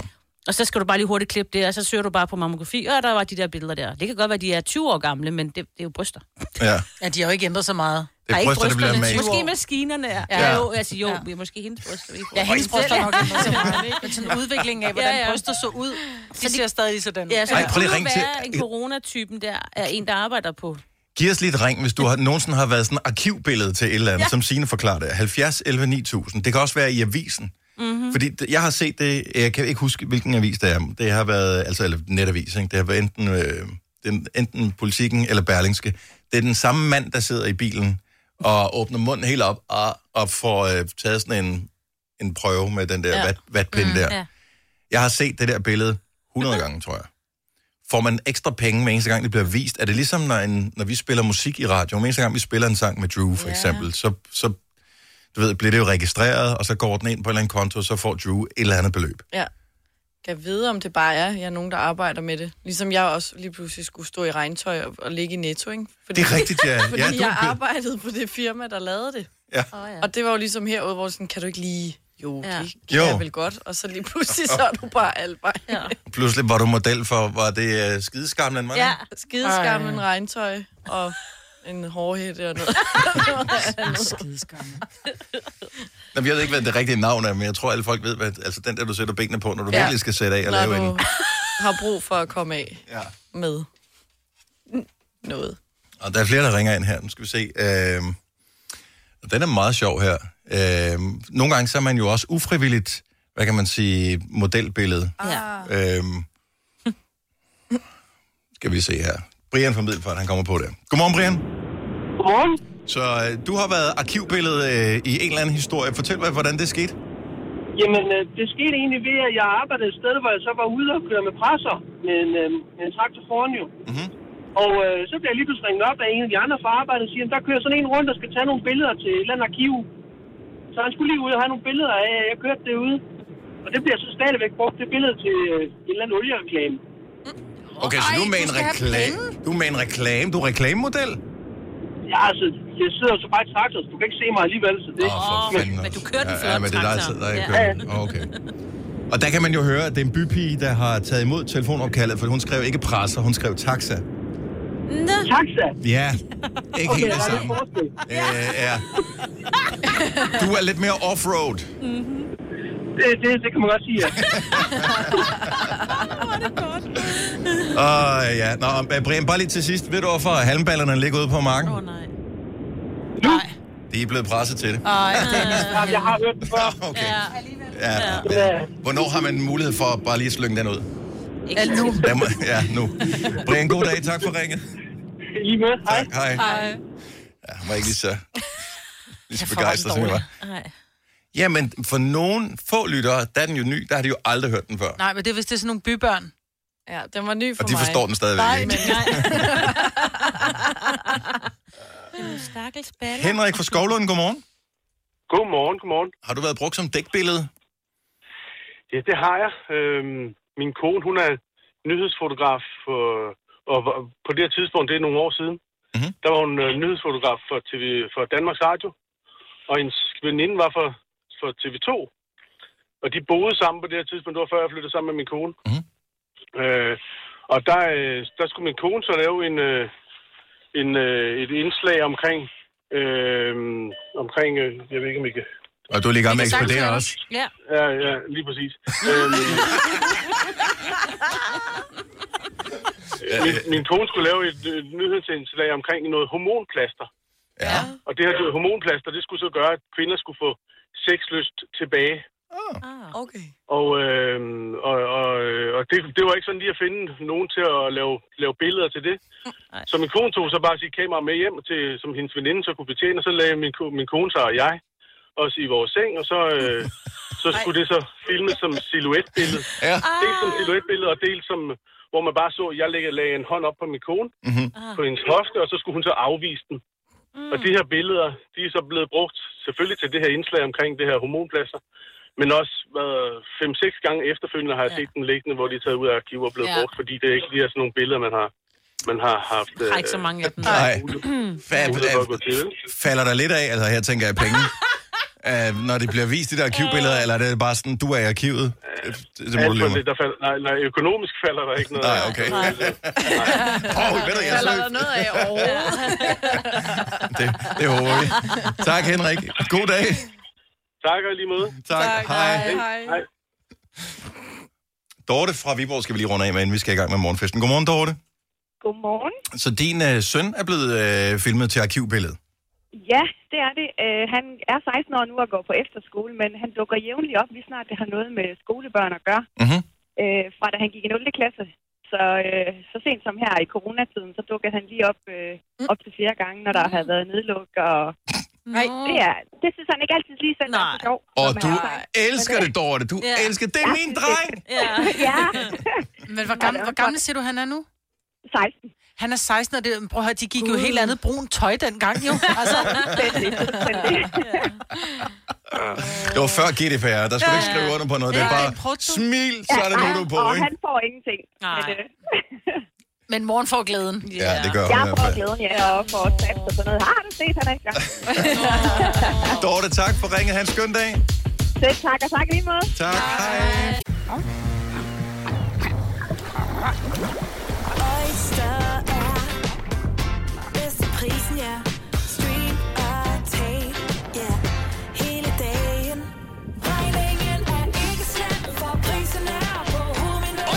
C: Og så skal du bare lige hurtigt klippe det, og så søger du bare på mammografi, og der var de der billeder der. Det kan godt være, at de er 20 år gamle, men det, det er jo bryster.
A: Ja.
B: Ja, de har jo ikke ændret så meget.
A: Det er bryster, der bliver malet.
C: Måske maskinerne er.
B: Ja.
C: Ja, jo, altså jo, ja. måske hendes bryster. vi
B: Ja, hendes bryster er nok ændret så meget, ikke? Men sådan udviklingen af, hvordan
C: Ja, ja.
B: bryster så ud, de ser stadig sådan.
C: Ja, så
A: Ej,
C: det
A: prøv lige ringe til-
C: være en coronatypen der, er en, der arbejder på.
A: Giv os lige et ring, hvis du har, nogensinde har været sådan et arkivbillede til et eller andet, ja. Som Signe forklarer det. 70 11 9000. Det kan også være i avisen. Mm-hmm. Fordi jeg har set det, jeg kan ikke huske, hvilken avis det er. Det har været, altså eller netavis, ikke? det har været enten, øh, den, enten politikken eller berlingske. Det er den samme mand, der sidder i bilen og åbner munden helt op og, og får øh, taget sådan en, en prøve med den der ja. Vat, vatpind mm, der.
C: Ja.
A: Jeg har set det der billede 100 gange, tror jeg. Får man ekstra penge med eneste gang, det bliver vist? Er det ligesom, når, en, når vi spiller musik i radio? Hver eneste gang, vi spiller en sang med Drew, for
C: Ja.
A: eksempel, så, så du ved, bliver det jo registreret, og så går den ind på en eller anden konto, og så får Drew et eller andet beløb.
D: Ja. Kan vide, om det bare er, jeg er nogen, der arbejder med det. Ligesom jeg også lige pludselig skulle stå i regntøj og, og ligge i netto, ikke? Fordi,
A: Det er rigtigt, ja.
D: Fordi
A: Ja, du
D: jeg arbejdede på det firma, der lavede det.
A: Ja.
C: Oh, ja.
D: Og det var jo ligesom herude, hvor sådan, kan du ikke lige... Jo,
C: Ja.
D: det kan
A: Jo.
D: jeg vel godt. Og så lige pludselig, så er du bare albej.
C: Ja.
A: Pludselig var du model for, var det uh, skideskamlen, var det?
C: ja.
D: Skideskammen
B: Ej.
D: regntøj og en hårhætte og noget.
B: Skideskamme.
A: Nå, jeg ved ikke, hvad det rigtige navn er, men jeg tror, alle folk ved, hvad, altså den der, du sætter benene på, når du ja. Virkelig skal sætte af og
D: Når
A: lave
D: du
A: en...
D: har brug for at komme af
A: Ja.
D: med noget.
A: Og der er flere, der ringer ind her. Nu skal vi se. Øh, den er meget sjov her. Øh, nogle gange så er man jo også ufrivilligt, hvad kan man sige, modelbillede.
C: ja.
A: Øh, skal vi se her. Brian fra Middelfart, han kommer på det. Godmorgen, Brian.
K: Godmorgen.
A: Så øh, du har været arkivbillede øh, i en eller anden historie. Fortæl mig, hvordan det skete.
K: Jamen, øh, det skete egentlig ved, at jeg arbejdede et sted, hvor jeg så var ude og køre med presser med en, øh, med en traktor foran jo.
A: Mhm.
K: Og øh, så bliver jeg lige pludselig ringet op af en af de andre fra arbejdet og siger, "Jamen, der kører sådan en rundt, der skal tage nogle billeder til et eller andet arkiv. Så han skulle lige ud og have nogle billeder af, at jeg kørte det ude. Og det bliver så stadigvæk brugt, det billede til øh, en eller anden oliereklame.
A: Okay, så
B: Ej,
A: du er med en reklame. Du er med en reklame. Du er reklamemodel?
K: Ja, altså, jeg sidder så bare i traktor, så du kan ikke se mig alligevel, så det...
A: Åh, for
C: Åh,
A: fanden
C: men du kører den
A: ja,
C: flot,
A: ja, men det er
C: traktor.
A: altid, der er
C: Ja.
A: kørt. Åh, Okay. Og der kan man jo høre, at det er en bypige, der har taget imod telefonopkaldet, for hun skrev ikke presser, hun skrev taxa.
C: Nå,
K: Taxa!
A: Ja, ikke
K: Okay,
A: helt det
K: der er lidt
A: samme.
K: forskel.
A: Øh, ja. Du er lidt mere offroad.
K: Det, det, det kan man godt sige, ja.
A: Og ja, Nå, Brian, bare lige til sidst. Ved du, hvorfor halmballerne ligger ude på marken?
C: Åh, oh, nej.
B: Nej.
A: De er blevet presset til det.
B: Ej.
K: Jamen, jeg har hørt det før.
A: Okay.
C: Ja.
A: Ja.
K: Ja.
A: Hvornår har man mulighed for bare lige at slynge den ud?
C: Ikke
B: Alt nu.
A: Ja, nu. Brian, god dag. Tak for ringet.
K: Lige med. Hej.
A: Tak, hej.
B: Ej.
A: Ja, han var ikke lige så, lige så begejstret, som jeg var.
C: Nej.
A: Jamen, for nogen få lyttere, der er den jo ny. Der har de jo aldrig hørt den før.
B: Nej, men det er hvis det er sådan nogle bybørn.
D: Ja, den var ny for
A: Og de
D: mig.
A: forstår den stadigvæk
B: Nej,
A: ikke.
B: men nej.
C: Baller.
A: Henrik fra Skovlund, godmorgen.
K: Godmorgen, godmorgen.
A: Har du været brugt som dækbillede?
K: Ja, det har jeg. Øhm, min kone, hun er nyhedsfotograf, for, og på det her tidspunkt, det er nogle år siden,
A: Mhm.
K: der var hun øh, nyhedsfotograf for, TV, for Danmarks Radio.
L: og hendes veninde var for, for TV2. Og de boede sammen på det her tidspunkt, det var før jeg flyttede sammen med min kone.
A: Mm.
L: Øh, og der, øh, der skulle min kone så lave en, øh, en, øh, et indslag omkring, øh, omkring øh, jeg ved ikke om I kan...
A: Og du er lige gang med at eksplodere også.
C: Ja.
L: Ja, ja, lige præcis. øhm, min, min kone skulle lave et, et nyhedsindslag omkring noget hormonplaster.
A: Ja.
L: Og det her det hormonplaster, det skulle så gøre, at kvinder skulle få sexlyst tilbage.
D: Okay.
L: Og, øh, og, og det, det var ikke sådan lige at finde nogen til at lave, lave billeder til det. Så min kone tog så bare sit kamera med hjem, til, som hendes veninde så kunne betjene, og så lagde min, min kone sig og jeg også i vores seng, og så, øh, så skulle det så filmes som silhuetbillede.
A: Ja.
L: Dels som silhuetbillede, og dels som, hvor man bare så, at jeg lagde, lagde en hånd op på min kone,
A: Mm-hmm.
L: på hendes hofte, og så skulle hun så afvise den. Mm. Og de her billeder, de er så blevet brugt selvfølgelig til det her indslag omkring det her hormonpladser, men også hvad, 5-6 gange efterfølgende har jeg set den liggende, hvor de er taget ud af arkiver og blevet
C: Ja.
L: ja. brugt, fordi det er ikke lige er sådan nogle billeder, man har, man har haft...
C: Der er ikke så mange af dem.
A: Nej. Falder der lidt af, altså her tænker jeg penge, uh, når det bliver vist, de der arkivbilleder, eller er det bare sådan, du er i arkivet? Det, det må du
L: det, der falder, nej, nej, økonomisk falder der ikke noget.
A: Nej, okay. Åh, oh, ved du, jeg
D: Falder
A: så,
D: der noget af overhovedet?
A: det, det håber vi. Tak, Henrik. God dag.
L: Tak og lige måde.
A: Tak. Hej.
D: Hej.
L: Hej.
A: Dorte fra Viborg skal vi lige runde af med, inden vi skal i gang med morgenfesten. Godmorgen, Dorte.
M: Godmorgen.
A: Så din øh, søn er blevet øh, filmet til arkivbilledet.
M: Ja, det er det. Uh, han er 16 år nu og går på efterskole, men han dukker jævnligt op, lige snart det har noget med skolebørn at gøre.
A: Mhm.
M: Uh, fra da han gik i 0. klasse. Så, uh, så sent som her i coronatiden, så dukker han lige op, uh, op til flere gange, når der har været nedluk. Og
D: Nej.
M: det, er, det synes han ikke altid lige selv er så sjovt.
A: Og du
M: er-
A: elsker det, Dorte. Du
C: Ja.
A: elsker det. er min dreng.
C: Ja.
M: ja,
B: Men hvor gammel, hvor gammel siger du, han er nu?
M: 16.
B: Han er 16, og det, prøv at høre, de gik jo helt andet brun tøj dengang, jo. Altså,
A: Det var før GDPR. Der skulle du ikke skrive under på noget. Det er
B: Ja,
A: bare smil, så er det nu, du er på,
M: Og
A: ikke?
M: han får ingenting.
B: Nej.
M: Men,
B: moren får glæden.
A: Ja, det gør hun i
M: jeg
A: hvert
M: får
A: fald.
M: glæden, ja, og får sats og sådan noget. Har du set, han er ikke
A: Dorte, tak for ringet. Ha' en skøn dag.
M: Selv tak, og tak i lige måde.
A: Tak. Hej.
N: Oyster er bedst til prisen, ja.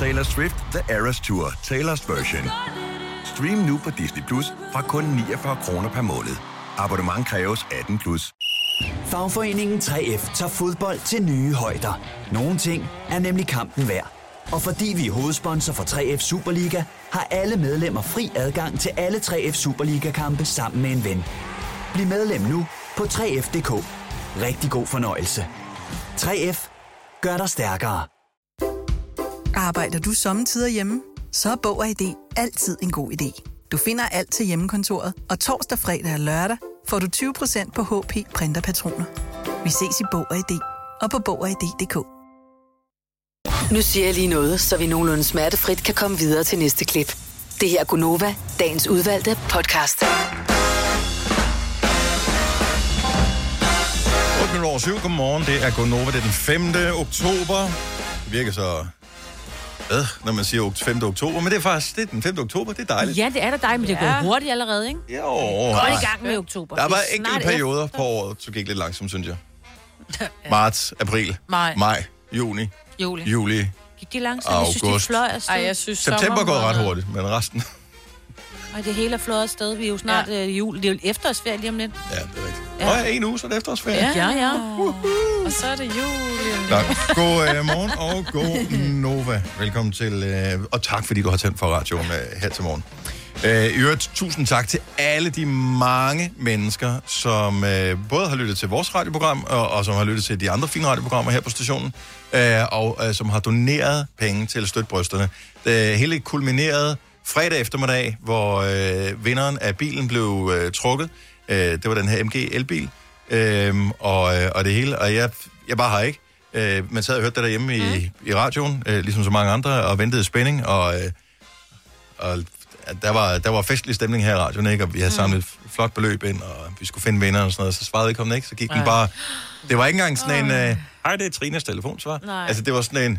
O: Taylor Swift The Eras Tour, Taylor's version. Stream nu på Disney Plus fra kun 49 kroner per måned. Abonnement kræves 18 plus.
P: Fagforeningen 3F tager fodbold til nye højder. Nogle ting er nemlig kampen værd. Og fordi vi er hovedsponsor for 3F Superliga, har alle medlemmer fri adgang til alle 3F Superliga-kampe sammen med en ven. Bliv medlem nu på 3F.dk. Rigtig god fornøjelse. 3F gør dig stærkere.
Q: Arbejder du sommetider hjemme? Så er Bog og ID altid en god idé. Du finder alt til hjemmekontoret, og torsdag, fredag og lørdag får du 20% på HP printerpatroner. Vi ses i Bog og ID og på Bog og ID.dk.
J: Nu siger jeg lige noget, så vi nogenlunde smertefrit kan komme videre til næste klip. Det her er Gunova, dagens udvalgte podcast.
A: 8 minutter over 7. Godmorgen. Det er Gonova. Det er den 5. oktober. Det virker så... Hvad, når man siger 5. oktober, men det er faktisk det er den 5. oktober, det er dejligt.
C: Ja, det er da dejligt, men det går
B: Ja.
C: hurtigt allerede, ikke?
A: Jo.
C: Godt i gang med oktober.
A: Der
C: er
A: enkelte
C: snart
A: perioder på året, så gik lidt langsomt, synes jeg. Marts, april,
B: Maj.
A: maj, juni,
B: Juli.
A: juli.
C: Gik de langsomt? Jeg synes, de
A: August.
C: fløj.
D: Ej, jeg synes,
A: September går ret hurtigt, men resten...
C: Ej, det hele er fløjet afsted. Vi er jo snart ja. øh, jul. Det er jo efterårsferie lige om lidt.
A: Ja, det er rigtigt. Ja. Og ja, en uge, så er det efterårsferie.
C: Ja, ja.
D: Og så er det jul.
A: Nå, god øh, morgen og god Nova. Velkommen til, øh, og tak fordi du har tændt for radioen øh, her til morgen. Øh, I øvrigt, tusind tak til alle de mange mennesker, som øh, både har lyttet til vores radioprogram, og, og som har lyttet til de andre fine radioprogrammer her på stationen, øh, og øh, som har doneret penge til at støtte brysterne. Det hele kulminerede fredag eftermiddag, hvor øh, vinderen af bilen blev øh, trukket. Øh, det var den her MG elbil, øh, og, øh, og det hele, og jeg, jeg bare har ikke. Øh, men sad og hørte det derhjemme i, mm. i radioen, øh, ligesom så mange andre, og ventede i spænding, og... Øh, og der var, der var festlig stemning her i radioen, ikke? og vi havde samlet et flot beløb ind, og vi skulle finde vinder og sådan noget, så svarede vedkommende ikke, så gik den
B: Ej.
A: bare... Det var ikke engang sådan en, øh, hej, det er Trinas telefonsvar.
B: Nej.
A: Altså, det var sådan en,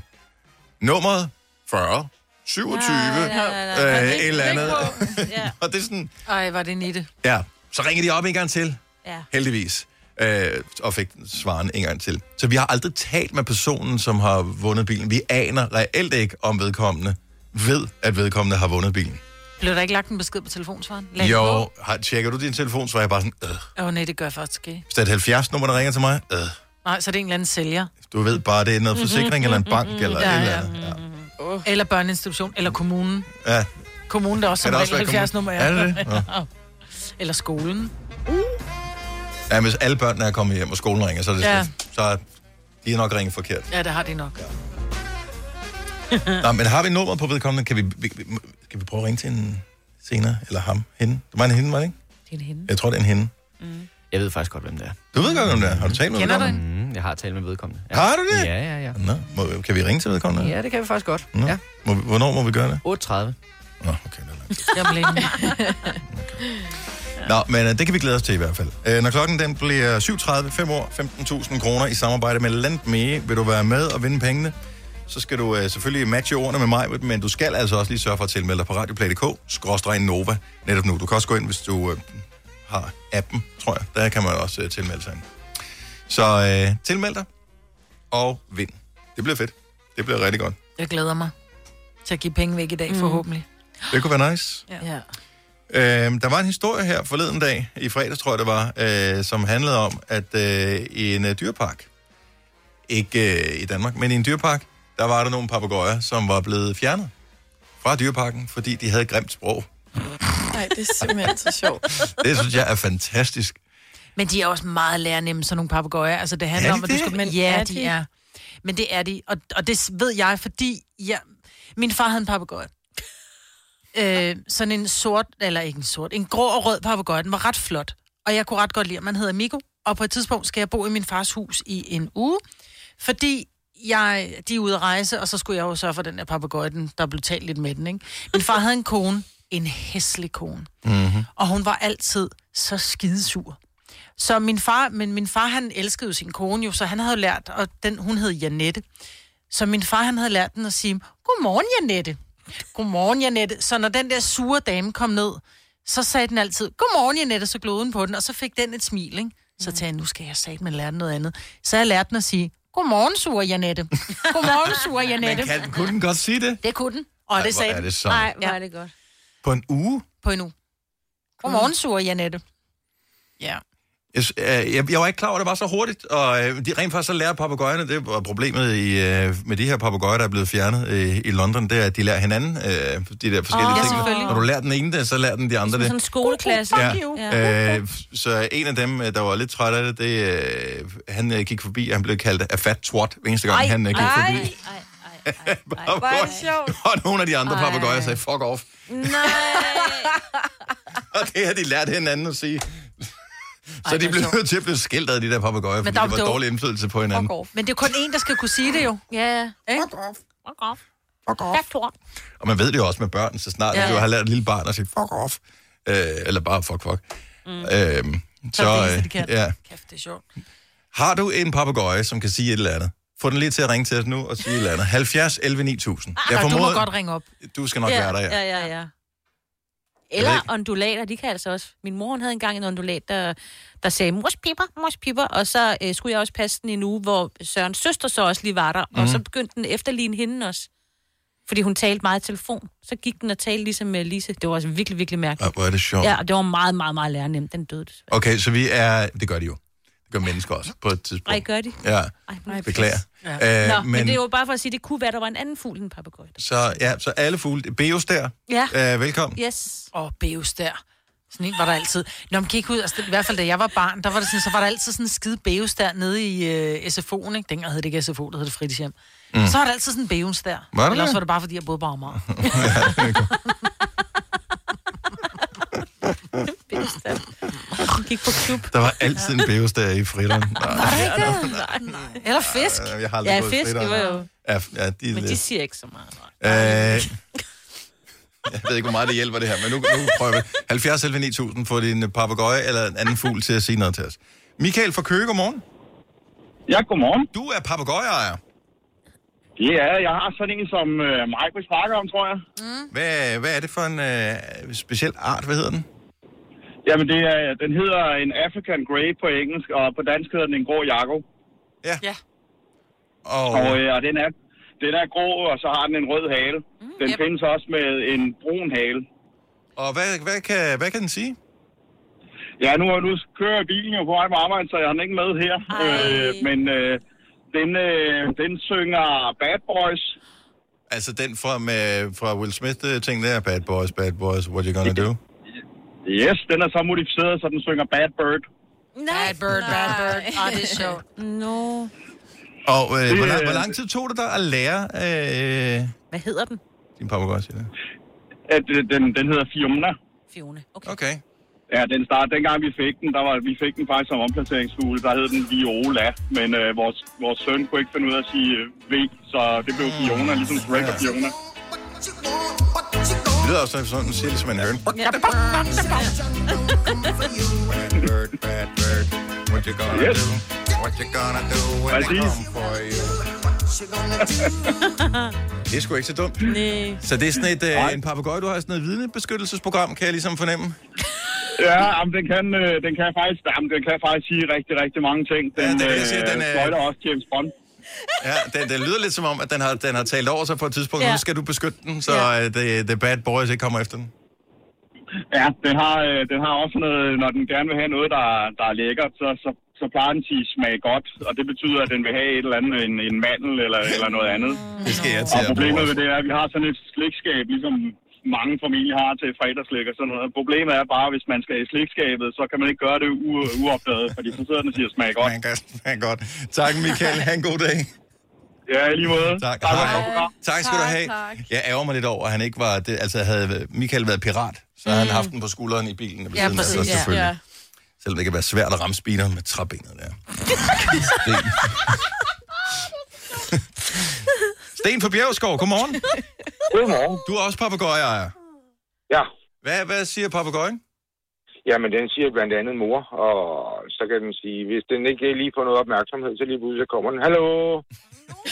A: nummeret 40, 27,
B: Ja, ja, ja, ja.
A: øh, et eller andet.
B: Ja.
A: og det er sådan,
B: Ej, var det nitte.
A: ja, så ringede de op en gang til,
C: Ja.
A: heldigvis, øh, og fik svaren en gang til. Så vi har aldrig talt med personen, som har vundet bilen. Vi aner reelt ikke, om vedkommende ved, at vedkommende har vundet bilen.
B: Blev der ikke lagt en besked på telefonsvaren? Den
A: Jo, har, tjekker du din telefon, så er jeg bare sådan, øh.
B: Åh oh, nej, det gør jeg faktisk ikke.
A: Hvis det er et 70-nummer, der ringer til mig, øh.
B: Nej, så er det en eller anden sælger.
A: Du ved bare, det er noget forsikring eller en bank eller
B: Ja,
A: et
B: ja.
A: eller andet.
B: Oh. Eller børneinstitution, eller kommunen.
A: Ja.
B: Kommunen, der også som
A: det også
B: regel
A: være
B: 70 nummer.
A: Er det det?
B: Ja. eller skolen.
A: ja, hvis alle børnene er kommet hjem, og skolen ringer, så er det
B: Ja.
A: ja. så er de er nok ringet forkert.
B: Ja, det har de nok.
A: Nå, men har vi nummer på vedkommende? Kan vi, vi, vi- kan vi prøve at ringe til en senere? Eller ham? Hende? Det var en hende, var det ikke?
C: Det er en hende.
A: Jeg tror, det er en hende.
R: Jeg ved faktisk godt, hvem det er.
A: Du ved godt, hvem det er. Har du talt med
R: Kender du
A: vedkommende?
R: Mm, jeg har talt med vedkommende.
A: Har du det?
R: Ja, ja, ja.
A: Nå, må, kan vi ringe til vedkommende?
R: Ja, det kan vi faktisk godt.
A: Nå.
R: Ja.
A: Må, vi- hvornår må vi gøre det?
R: 8.30.
A: Nå, okay.
B: Jeg blev
A: Nå, men uh, det kan vi glæde os til i hvert fald. Uh, når klokken den bliver 7.30, 5 år, 15.000 kroner i samarbejde med Landme, vil du være med og vinde pengene, så skal du uh, selvfølgelig matche ordene med mig, men du skal altså også lige sørge for at tilmelde dig på radioplay.dk, skråstrej Nova, netop nu. Du kan også gå ind, hvis du uh, har appen, tror jeg. Der kan man også uh, tilmelde sig ind. Så uh, tilmeld dig og vind. Det bliver fedt. Det bliver rigtig godt.
B: Jeg glæder mig til at give penge væk i dag, forhåbentlig.
A: Det kunne være nice.
B: Ja.
A: Øhm, der var en historie her forleden dag, i fredags tror jeg det var, øh, som handlede om, at øh, i en øh, dyrpark, ikke øh, i Danmark, men i en dyrpark, der var der nogle papegøjer, som var blevet fjernet fra dyrparken, fordi de havde et grimt sprog.
D: Nej, det er simpelthen så sjovt.
A: Det synes jeg er fantastisk.
B: Men de er også meget lærernemme, sådan nogle papegøjer. Altså, det handler
A: Er de
B: om, at du skal...
A: Men
B: ja,
D: er
B: de
D: de?
B: er. Men det er de. Og, og det ved jeg, fordi jeg... min far havde en papegøje. Øh, sådan en sort, eller ikke en sort, en grå og rød papegøje. Den var ret flot. Og jeg kunne ret godt lide, at man hedder Miko. Og på et tidspunkt skal jeg bo i min fars hus i en uge, fordi jeg, de er ude at rejse, og så skulle jeg jo sørge for den der papegøje, den, der blev talt lidt med den, ikke? Min far havde en kone, en hæslig kone.
A: Mm-hmm.
B: Og hun var altid så skidesur. Så min far, men min far, han elskede jo sin kone jo, så han havde lært, og den, hun hed Janette. Så min far, han havde lært den at sige, godmorgen Janette. Godmorgen Janette. Så når den der sure dame kom ned, så sagde den altid, godmorgen Janette, så glod hun på den, og så fik den et smil, ikke? Så tænkte jeg, nu skal jeg sagt med lære noget andet. Så jeg lærte den at sige, godmorgen sure Janette. Godmorgen sure Janette.
A: Men kan, kunne den godt sige det?
B: Det kunne den. Og
A: Ej,
B: det sagde
A: er
B: den.
A: det sejt.
C: Nej, hvor er det godt.
A: På en uge?
B: På en uge. Godmorgen sure Janette. Ja.
A: Jeg, øh, jeg, jeg var ikke klar over, at det var så hurtigt, og øh, de rent faktisk så lærer papegøjerne, det var problemet i, øh, med de her papegøjer, der er blevet fjernet øh, i London, det er, at de lærer hinanden øh, de der forskellige
C: ja,
A: ting.
C: selvfølgelig.
A: Når du lærer den ene det, så lærer den de andre
C: Sådan
A: det.
C: en skoleklasse.
A: Ja.
C: Ja.
A: Øh, så en af dem, der var lidt træt af det, det øh, han øh, gik forbi, og han blev kaldt af fat twat, hver eneste gang
C: Ej,
A: han øh, gik
C: ej,
A: forbi.
D: Hvor er det sjovt.
A: Og nogle af de andre
C: Ej.
A: papegøjer sagde, fuck off.
C: Nej.
A: Og det har de lært hinanden at sige. Så de blev nødt til at blive skilt af de der papegøjer, fordi
B: der
A: det
B: var
A: dårlig indflydelse på hinanden.
B: Men det er kun en, der skal kunne sige det jo.
C: Ja.
B: Ikke?
C: Fuck off. Fuck off.
A: Og man ved det jo også med børn, så snart
B: Ja.
A: ja. du har lært et lille barn at sige, fuck off. Øh, eller bare fuck fuck. Mm. Øhm,
B: Så er
A: så,
B: det
A: øh,
B: de kan.
A: ja.
B: Kæft, det er sjovt.
A: Har du en papegøje, som kan sige et eller andet? Få den lige til at ringe til os nu og sige et eller andet. 70 11 9000. Jeg
B: Ah, du må
A: formoder-
B: godt ringe op.
A: Du skal nok være der, ja.
C: Ja, ja, ja. Eller undulater, de kan altså også. Min mor havde engang en undulat, der, der sagde, mors piper, mors piper, og så øh, skulle jeg også passe den i en uge, hvor Sørens søster så også lige var der, mm. og så
A: Mhm.
C: begyndte den efterligne hende også. Fordi hun talte meget i telefon. Så gik den og talte ligesom med Lise. Det var også virkelig, virkelig mærkeligt.
A: Ja, hvor er det sjovt.
C: Ja, og det var meget, meget, meget lærernemt. Den døde desværre.
A: Okay, så vi er... Det gør de jo. Gør mennesker også på et tidspunkt.
C: Ej, gør de?
A: Ja,
C: Ej,
A: beklager.
C: Ja.
A: Øh,
C: Nå, men,
A: men-
C: det er jo bare for at sige, at det kunne være, der var en anden fugl end en papegøje.
A: Så, ja, så alle fugle. Beos der.
B: Ja.
A: Øh, velkommen.
C: Yes.
B: Og Beus der. Sådan en var der altid. Nå, man ikke ud, altså, det- i hvert fald da jeg var barn, der var, det sådan, så var der altid sådan en skide Beus der nede i øh, SFO'en, ikke? Dengang hed det ikke SFO, der hed det fritidshjem.
A: Mm.
B: Så var der altid sådan en Beus der.
A: Var der
B: Ellers
A: det?
B: var det bare, fordi jeg boede på Amager.
C: Gik på klub.
A: Der var altid en Beos der i fritteren. Nej,
C: Nej, nej.
B: Eller fisk.
A: jeg har aldrig
C: Ja, fisk, det
A: fritteren.
C: var jo...
A: Ja, ja, de,
C: Men de siger ikke så meget.
A: Øh, jeg ved ikke, hvor meget det hjælper det her, men nu, nu prøver vi. 70 11 9000 få din papegøje eller en anden fugl til at sige noget til os. Michael fra Køge, godmorgen.
S: Ja, godmorgen.
A: Du er papegøjeejer.
S: Ja, jeg har sådan en, som øh, Mike vil snakke om, tror jeg.
B: Mm.
A: Hvad, hvad er det for en øh, speciel art? Hvad hedder den?
S: Jamen, det er, den hedder en African Grey på engelsk, og på dansk hedder den en grå jago.
A: Ja.
B: ja.
A: Og,
S: Og, øh, og den, er, den er grå, og så har den en rød hale. Mm, den
B: yep.
S: findes også med en brun hale.
A: Og hvad, hvad, kan, hvad kan den sige?
S: Ja, nu, nu kører bilen jo på vej på arbejde, så jeg har den ikke med her. Øh, men øh, den, øh, den synger Bad Boys.
A: Altså den fra, med, fra Will Smith-ting der, Bad Boys, Bad Boys, what you gonna do?
S: Yes, den er så modificeret, så den synger Bad Bird.
B: Bad bird, bad bird. Ah, det er sjovt.
C: No.
A: Og øh,
S: Det,
A: hvor, lang, hvor lang tid tog det dig at lære øh,
C: Hvad hedder den?
A: din papegøje, siger det?
S: At, den, den hedder Fiona.
C: Fiona. Okay.
A: okay.
S: Ja, den start, dengang vi fik den, der var, vi fik den faktisk som omplaceringsfugle, der hed den Viola, men øh, vores, vores søn kunne ikke finde ud af at sige øh, V, så det blev Fiona, ligesom Shrek og Fiona.
A: Det lyder også sådan, den siger ligesom en gonna
S: Yes.
A: do? What you gonna do when they
S: Præcis.
A: come for you? Det er sgu ikke så dumt.
C: Nej.
A: Så det er sådan et, øh, en papegøje, du har sådan et vidnebeskyttelsesprogram, kan jeg ligesom fornemme?
S: Ja, jamen, den, kan, øh, den, kan faktisk, jamen, den kan faktisk sige rigtig, rigtig mange ting. Den,
A: Ja, det jeg siger,
S: øh,
A: den er-
S: fløjter også James Bond.
A: Ja, den, den lyder lidt som om, at den har, den har talt over sig på et tidspunkt.
S: Ja.
A: Nu skal du beskytte den, så ja. the, the bad boys ikke kommer efter den.
S: Ja, den har, øh, den har også noget, når den gerne vil have noget, der, der er lækkert, så, så, så plejer den at sige smag godt, og det betyder, at den vil have et eller andet, en, en mandel eller, eller noget andet.
A: Det skal jeg
S: Og
A: til at
S: problemet ved det er, at vi har sådan et slikskab, ligesom mange familier har til fredagslæg og sådan noget. Problemet er bare, hvis man skal i slikskabet, så kan man ikke gøre det u- uopdaget, fordi så sidder den og siger smag godt.
A: Man kan smag godt. Tak, Michael. Ha' en god dag.
S: Ja, lige måde.
A: Tak.
S: Tak,
A: Hej.
S: program.
A: Tak skal du have.
S: tak.
A: Jeg ærger mig lidt over, at han ikke var... Det, altså, havde Michael været pirat, så havde han haft den på skulderen i bilen. ved
B: Ja,
A: siden af sig,
B: præcis. Ja.
A: selvfølgelig. Selvom det kan være svært at ramme speeder med træbenet der. Sten. Fra Bjergskov, godmorgen.
T: Godmorgen.
A: Du er også papegøjeejer.
T: Ja.
A: Hvad, hvad siger papegøjen?
T: Jamen, den siger blandt andet mor, og så kan den sige, hvis den ikke lige får noget opmærksomhed, så lige pludselig kommer den, hallo.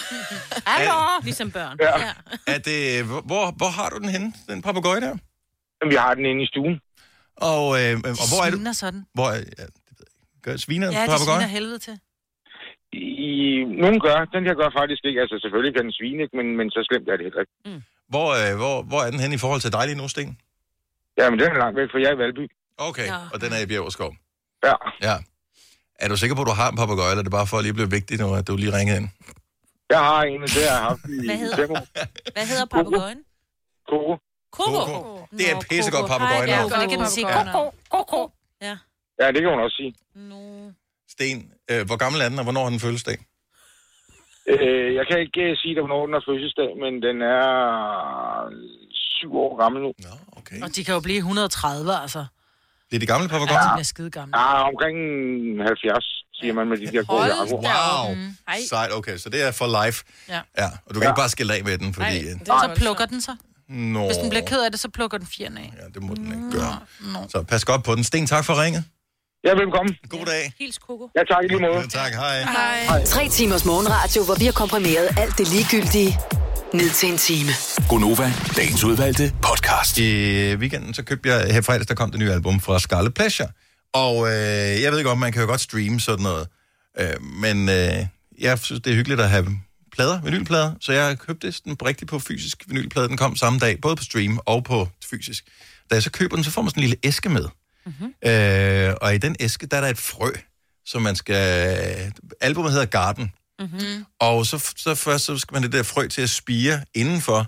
C: Hallo! Ligesom børn.
T: Ja.
A: Er det, hvor, hvor har du den henne, den papegøje der?
T: Jamen, vi har den inde i stuen.
A: Og, øh, og hvor er du?
B: Sviner sådan.
A: Hvor, er- ja, det ved jeg ikke. Gør sviner
B: Ja, det
A: papegøje?
B: sviner helvede til.
T: I, nogen gør, den her gør faktisk ikke. Altså, selvfølgelig kan den svine, ikke, men, men så slemt er det heller ikke.
A: Hvor, øh, hvor, hvor er den henne i forhold til dig lige nu, Sten?
T: Jamen, den er langt væk, for jeg er i Valby.
A: Okay, ja. og den er i Bjergskov.
T: Ja.
A: Ja. Er du sikker på, at du har en papegøje, eller er det bare for at lige blive vigtigt nu, at du lige ringede ind?
T: Jeg har en, det har jeg haft i
C: Hvad hedder-. Hvad hedder papegøjen?
T: Koko.
C: Koko.
A: Det er et pissegodt papegøje.
C: Hej,
A: navn.
C: Koko. Kan den sige koko? Koko. Ja.
T: Ja, det kan hun også sige.
A: Sten, øh, hvor gammel er den, og hvornår har den fødselsdag?
T: Øh, jeg kan ikke øh, sige dig, hvornår den har fødselsdag, men den er syv år gammel nu.
A: Nå, okay.
B: Og de kan jo blive 130, altså.
A: Det er de gamle
B: Ja, de bliver skide gamle.
T: Ja, omkring 70, siger man med de der gode jakker.
A: Wow. Sejt, okay, så det er for life.
B: Ja.
A: Ja, og du kan ja. ikke bare skille af med den, fordi...
B: Nej,
A: øh,
B: så plukker den så.
A: Nå,
B: Hvis den bliver ked af det, så plukker den fjerne af.
A: Ja, det må den ikke gøre. Så pas godt på den. Sten, tak for ringet.
T: Ja, velkommen.
A: God dag.
C: Hils Koko.
T: Ja, tak i lige måde.
A: Tak, hej.
J: Hej. Tre timers morgenradio, hvor vi har komprimeret alt det ligegyldige ned til en time.
E: Gonova, dagens udvalgte podcast.
A: I weekenden, så købte jeg, her fredags, der kom det nye album fra Scarlet Pleasure. Og øh, jeg ved godt, man kan jo godt streame sådan noget. Øh, men øh, jeg synes, det er hyggeligt at have plader, vinylplader, så jeg købte den rigtigt på fysisk vinylplade. Den kom samme dag, både på stream og på fysisk. Da jeg så køber den, så får man sådan en lille æske med. Mm-hmm. Øh, og i den æske, der er der et frø, som man skal... Albumet hedder Garden.
B: Mm-hmm.
A: Og så, så først så skal man det der frø til at spire indenfor,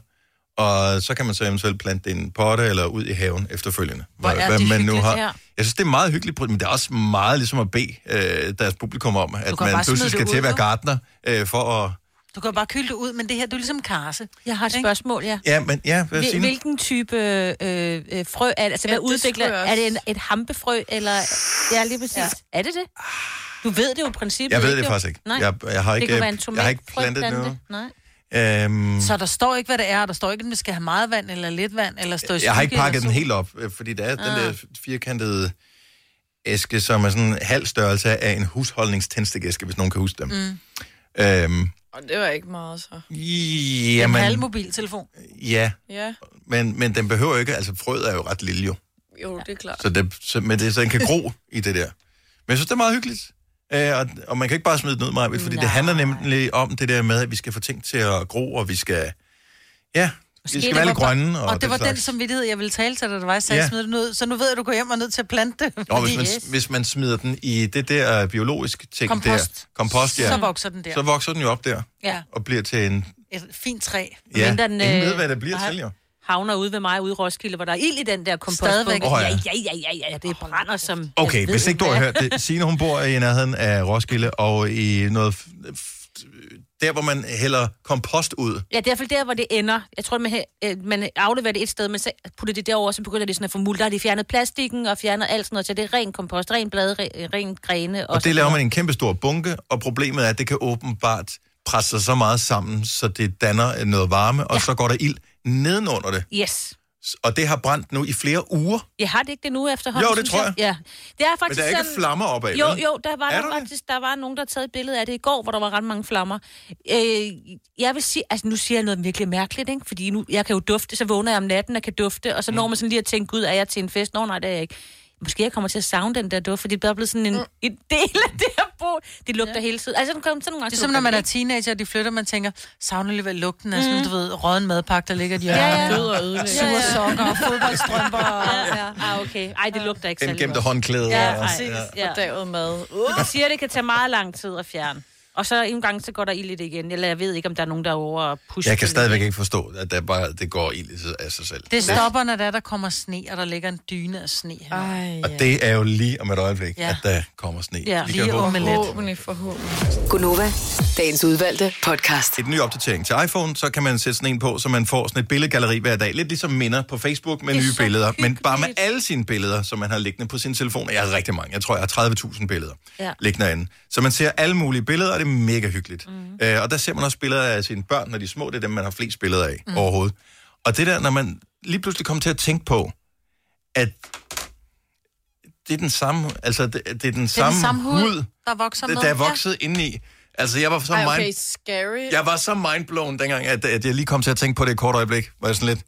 A: og så kan man så eventuelt plante det i en potte eller ud i haven efterfølgende.
B: Hvor er det hyggeligt her.
A: Jeg synes, det er meget hyggeligt, men det er også meget ligesom at bede øh, deres publikum om, at man pludselig skal til at være gartner øh, for at...
B: Du kan bare kylde det ud, men det her, du er ligesom karse.
C: Jeg har et spørgsmål, ja.
A: Ja, men ja, hvad
C: Hvil- Hvilken type øh, øh, frø er det? Altså, hvad
D: Ja, det
C: udvikler? Er det en, et hampefrø, eller... Ja, lige præcis. Ja. Er det det? Du ved det jo i princippet
A: Jeg ved
C: ikke,
A: det
C: jo.
A: faktisk ikke.
C: Nej.
A: Jeg- jeg har
C: det
A: ikke-
C: kunne være en
A: jeg har ikke plantet noget.
C: Nej.
A: Øhm,
B: Så der står ikke, hvad det er. Der står ikke, om det skal have meget vand eller lidt vand, eller stå i
A: jeg har ikke pakket den helt op, øh, fordi der er den
B: Ah.
A: der firkantede æske, som er sådan en halv størrelse af en husholdningstændstikæske, hvis nogen kan huske dem.
B: Mm.
A: Øhm,
D: Og det var ikke meget, så.
B: En
A: jamen,
B: halv mobiltelefon.
A: ja,
D: Ja,
A: men, men den behøver ikke, altså frøet er jo ret lille jo.
D: jo, det er klart.
A: Så, det, så, men det, så den kan gro i det der. Men jeg synes, det er meget hyggeligt. Øh, og, og man kan ikke bare smide den ud, Maja, fordi Nej. det handler nemlig om det der med, at vi skal få ting til at gro, og vi skal... Ja, vi skal
B: det
A: være lidt
B: var-
A: grønne. Og,
B: Og det var den
A: slags.
B: samvittighed, jeg ville tale til dig, der var, sagde,
A: Ja.
B: ja. smid den ud. Så nu ved jeg, at du går hjem og er nødt til at plante det.
A: Nå, hvis man, hvis man smider den i det der biologiske ting
B: Kompost.
A: der, kompost, ja,
B: Så vokser den der.
A: så vokser den jo op der,
B: Ja,
A: og bliver til en...
B: et fint træ.
A: Ja,
C: Mindre den,
A: ingen
C: øh,
A: ved, hvad det bliver til, jo.
C: havner ude ved mig, ude i Roskilde, hvor der er ild i den der kompostbunke.
B: Stadigvæk.
A: Åh, ja.
C: ja. ja, ja, ja, ja, det brænder som...
A: Okay, hvis ikke du har hørt det. Signe, hun bor i nærheden af Roskilde, og i noget... Der, hvor man hælder kompost ud.
C: Ja, det er i hvert fald der, hvor det ender. Jeg tror, man, øh, man afleverer det et sted, men så putter det derover, så begynder det sådan at få muld. Der har de fjernet plastikken og fjernet alt sådan noget, så det er ren kompost, ren blade, ren, ren grene.
A: Og det laver man i en kæmpe stor bunke, og problemet er, at det kan åbenbart presse sig så meget sammen, så det danner noget varme, og
C: Ja.
A: så går der ild nedenunder det.
C: Yes.
A: Og det har brændt nu i flere uger.
C: Jeg har det ikke det nu efterhånden.
A: Jo, det tror jeg.
C: Ja. Det er
A: Men
C: faktisk
A: der er ikke
C: sådan-
A: flammer opad,
C: Jo,
A: vel?
C: jo, der var,
A: Er
C: der,
A: der
C: faktisk, der var nogen, der taget et billede af det i går, hvor der var ret mange flammer. Øh, jeg vil sige, altså nu siger jeg noget virkelig mærkeligt, ikke? Fordi nu, jeg kan jo dufte, så vågner jeg om natten og kan dufte, og så når man sådan lige at tænke, gud, er jeg til en fest? Nå, nej, det er jeg ikke. Måske jeg kommer til at savne den der duft, fordi det er blevet sådan en, mm. en del af det her bo. Det lugter ja. hele tiden. Altså, sådan, sådan nogle gange,
B: Det er som, når man er teenager, og de flytter, man tænker, savner alligevel lugten af sådan,
C: Mm.
B: du ved, råden madpakke, der ligger hjørne.
C: Ja, ja.
D: Død og ødelægger.
B: Sure sokker og fodboldstrømper. og-
C: Ja, ja. Ah, okay. Ej, det lugter ikke
A: En
C: særlig
A: gemte
C: godt.
A: håndklæde.
C: Ja,
A: og-
C: præcis.
A: ja.
C: Ja.
D: Fordavet mad.
C: Men de siger, at det kan tage meget lang tid at fjerne. Og så en gang, så går der ild i det igen. Eller jeg ved ikke, om der er nogen, der er over og pusher
A: Jeg kan stadigvæk ikke forstå, at der bare, det går ild i sig- af sig selv.
B: Det stopper, når der, der kommer sne, og der ligger en dyne af sne her.
D: Ej,
A: Og det er jo lige om et øjeblik,
B: Ja.
A: at der kommer sne.
B: Ja,
A: Vi
B: lige om med lidt.
D: Forhåbentlig, forhåbentlig.
J: Gunova, dagens udvalgte podcast.
A: Et ny opdatering til iPhone, så kan man sætte sådan en på, så man får sådan et billedgalleri hver dag. Lidt ligesom minder på Facebook med nye
C: så
A: billeder. Men bare med alle sine billeder, som man har liggende på sin telefon. Jeg har rigtig mange. Jeg tror, jeg har 30.000 billeder
C: Ja.
A: liggende derinde. Så man ser alle mulige billeder, det er mega hyggeligt. Mm. Øh, og der ser man også billeder af sine børn, når de er små. Det er dem, man har flest billeder af mm. overhovedet. Og det der, når man lige pludselig kommer til at tænke på, at det er den samme, altså det, det er den
B: Det er
A: samme,
B: den samme hud, der vokser med.
A: der er vokset ja. indeni. Altså, jeg var så
D: Ej,
A: mind...
D: okay, scary.
A: Jeg var så mindblown dengang, at, at jeg lige kom til at tænke på det et kort øjeblik. Var jeg sådan lidt,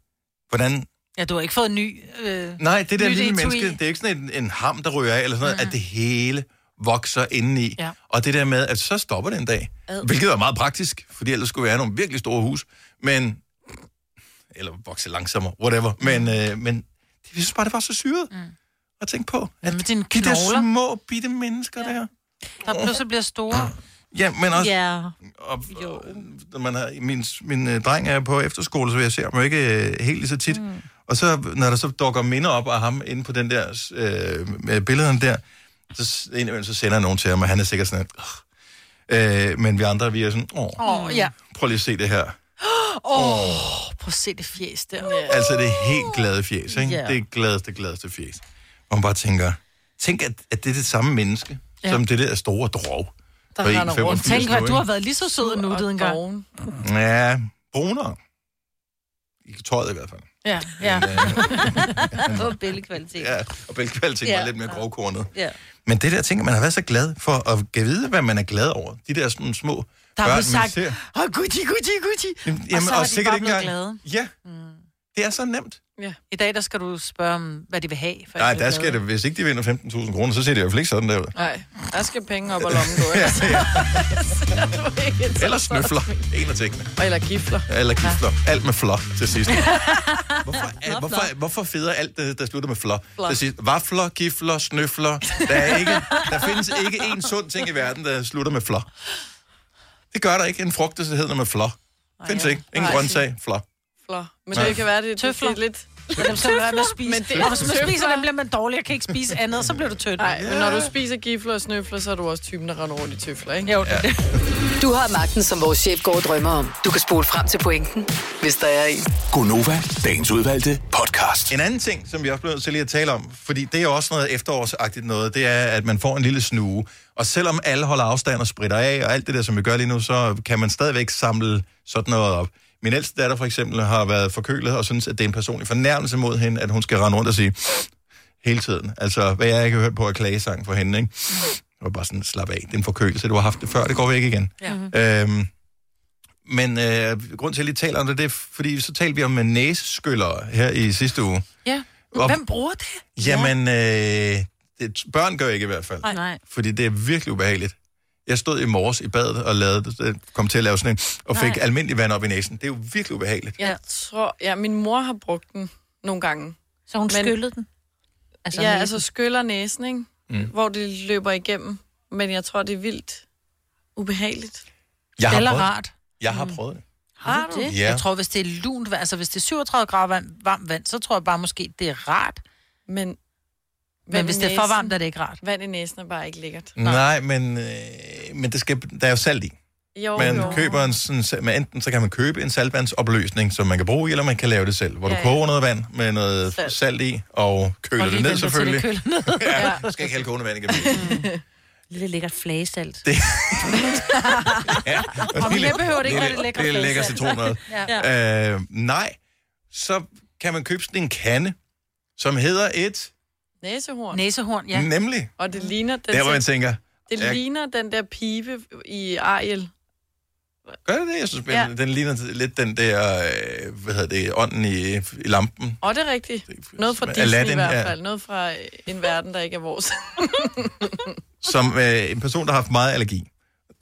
A: hvordan...
B: Ja, du har ikke fået en ny... Øh,
A: Nej, det der lille
B: etui.
A: menneske, det er ikke sådan en, en ham, der ryger af, eller sådan noget, at det hele vokser indeni.
B: Ja.
A: Og det der med, at så stopper det en dag.
B: Ad.
A: Hvilket er meget praktisk, fordi ellers skulle vi have nogle virkelig store hus. Men... Eller vokse langsommere, whatever. Men, øh, men det, jeg synes bare, det var så syret mm. at tænke på. At
B: dine
A: de der små, bitte mennesker ja. der.
B: Der pludselig bliver store.
A: Ja, men også...
C: Ja.
A: Og, og, når man har, min, min øh, dreng er på efterskole, så jeg ser ham ikke øh, helt lige så tit. Mm. Og så, når der så dukker minder op af ham inde på den der, øh, med billederne der, så, indimellem så sender jeg nogen til ham, og han er sikkert sådan, "Ugh." øh, men vi andre, vi er sådan, åh,
B: oh, ja.
A: prøv lige at se det her.
B: Åh, oh, prøv at se det fjes der.
A: Altså, det er helt glade fjes, ikke?
B: Ja.
A: Det er gladeste, gladeste fjes. Og man bare tænker, tænk, at, at det er det samme menneske,
B: Ja.
A: som det der store drog.
B: Der render
A: 1,85
B: rundt. Tænk, hvad du har været lige så sød og nuttet en gang.
A: Ja, brunere. I tøjet i hvert fald.
B: Ja, ja.
C: Og billedkvalitet.
A: Ja, og bælgekvalitet
C: Ja.
A: var lidt mere grovkornet.
C: Ja.
A: Men det der ting, man har været så glad for at give vide, hvad man er glad over. De der sådan små
B: Der er
A: børn,
B: sagt,
A: ser.
B: åh, Gucci, Gucci, Gucci.
A: Jamen,
B: og så
A: og
B: de
A: sikkert
B: bare
A: ikke engang-
B: glade.
A: Ja, det er så nemt.
D: Ja.
B: I dag, der skal du spørge om, hvad de vil have. For
A: Nej, der skal det, hvis ikke de vinder 15.000 kroner, så ser det i hvert fald ikke sådan der ud.
D: Nej, der skal penge op og lommen gå.
A: Ja, ja.
D: ja.
A: Eller snøfler. En af tingene.
D: Eller gifler.
A: Eller gifler. Alt med flår til sidst. Hvorfor, er, hvorfor, hvorfor feder alt, det, der slutter med? Flår. Til sidst. Vafler, gifler, snøfler. Der, er ikke, der findes ikke en sund ting i verden, der slutter med flår. Det gør der ikke. En frugt, der hedder med flår. Findes ikke. Ingen grøntsag. Flår.
D: Flår. Men
A: Nej.
D: det kan være, det, det er lidt...
B: Men dem skal man være med at spise.
D: Men det
B: og hvis man spiser dem, bliver man dårlig. Jeg kan ikke spise andet, så bliver du tynd.
D: Nej, men når du spiser gifler og snøfler, så er du også typen, der render rundt i tøfler, ikke?
B: Jo, det det.
J: Du har magten, som vores chef går og drømmer om. Du kan spole frem til pointen, hvis der er en.
E: Gonova, dagens udvalgte podcast.
A: En anden ting, som vi også bliver nødt til lige at tale om, fordi det er jo også noget efterårsagtigt noget, det er, at man får en lille snue. Og selvom alle holder afstand og spritter af, og alt det der, som vi gør lige nu, så kan man stadigvæk samle sådan noget op. Min ældste datter for eksempel har været forkølet og synes, at det er en personlig fornærmelse mod hende, at hun skal rende rundt og sige hele tiden. Altså, hvad jeg ikke har hørt på at klagesang for hende, ikke? Det var bare sådan, slap af, det er en forkølelse, du har haft det før, det går væk igen.
B: Ja.
A: Øhm, men øh, grund til, at jeg lige taler om det, det er, fordi så talte vi om næseskyllere her i sidste uge.
B: Ja.
A: Og-
B: Hvem bruger det?
A: Jamen, øh, det, børn gør ikke i hvert fald.
B: Nej, nej.
A: Fordi det er virkelig ubehageligt. Jeg stod i morges i badet og lavede, det, kom til at lave sådan en, og fik
D: Nej.
A: almindelig vand op i næsen. Det er jo virkelig ubehageligt.
D: Jeg tror... Ja, min mor har brugt den nogle gange.
C: Så hun skyllede den?
D: Altså ja,
C: næsen?
D: altså skyller næsen, ikke?
A: Mm.
D: Hvor det løber igennem. Men jeg tror, det er vildt ubehageligt.
A: Jeg har
B: Eller
A: prøvet,
B: rart.
A: Jeg har prøvet det.
B: Har du det?
A: Ja.
B: Jeg tror, hvis det er lunt vand, altså hvis det er 37 grader varmt vand, så tror jeg bare måske, det er rart.
D: Men,
B: Men
D: vand
B: hvis
D: i
B: det er for varmt, er det ikke rart.
D: Vand i næsen er bare ikke lækkert.
A: Nej, men, øh, men det skal, der er jo salt i.
D: Jo,
A: man
D: jo.
A: køber en sådan, men enten så kan man købe en saltvandsopløsning, som man kan bruge i, eller man kan lave det selv, hvor
D: Ja,
A: du
D: ja.
A: koger noget vand med noget salt, salt i, og køler
B: Og
A: det ned selvfølgelig.
B: det køler ned.
A: ja, du skal ikke hælde kogende vand igennem.
C: Lille lækkert flagesalt.
A: Det-
B: Og mere behøver det ikke være det lækre
A: Det er lækker citronmad.
B: Ja.
A: Øh, nej, så kan man købe sådan en kande, som hedder et...
D: Næsehorn.
B: Næsehorn,
A: Ja. Nemlig.
D: Og det ligner... Den
A: Der, hvor man tænker...
D: Det
A: ja,
D: ligner den der pibe i Ariel.
A: Gør det det? Jeg synes, ja. den ligner lidt den der, øh, hvad hedder det, ånden i, i lampen.
D: Og det er rigtigt. Noget fra Disney
A: Aladdin,
D: i hvert
A: ja.
D: fald. Noget fra øh, en verden, der ikke er vores.
A: Som øh, en person, der har haft meget allergi.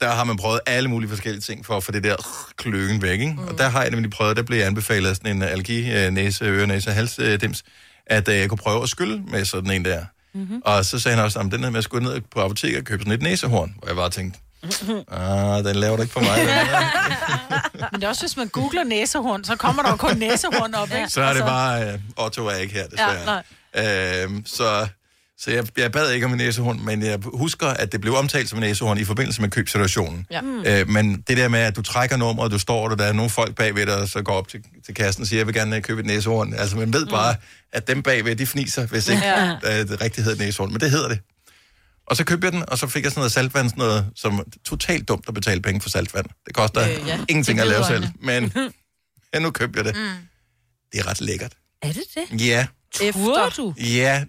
A: Der har man prøvet alle mulige forskellige ting for at få det der øh, kløen væk. Ikke? Mm. Og der har jeg nemlig prøvet, der blev jeg anbefalet af sådan en allergi, øh, næse, øre, næse, hals, øh, dims, at øh, jeg kunne prøve at skylle med sådan en der. Mm-hmm. Og så sagde han også, at den her med at skulle ned på apoteket og købe sådan et næsehorn. Og jeg bare tænkte, ah, den laver du ikke for mig. den her."
B: Men det er også, hvis man googler næsehorn, så kommer der jo kun næsehorn op, ikke?
A: så er det bare, øh, Otto er ikke her, desværre.
B: Ja,
A: Øhm, så så jeg, jeg bad ikke om en næsehorn, men jeg husker, at det blev omtalt som en næsehorn i forbindelse med købsituationen.
D: Ja. Mm.
A: Øh, men det der med, at du trækker nummeret, du står der, der er nogle folk bagved dig, så går op til, til kassen og siger, jeg vil gerne øh, købe et næsehorn. Altså, man ved bare, at dem bagved, de fniser, hvis ikke
D: Ja.
A: ja. det rigtigt hedder et næsehorn. Men det hedder det. Og så købte jeg den, og så fik jeg sådan noget saltvand, sådan noget, som totalt dumt at betale penge for saltvand. Det koster
C: Øh,
A: øh,
C: ja.
A: ingenting at lave selv. Men ja, nu købte jeg det.
B: Mm.
A: Det er ret lækkert.
C: Er det det?
A: Ja.
C: Efter du?
A: Ja,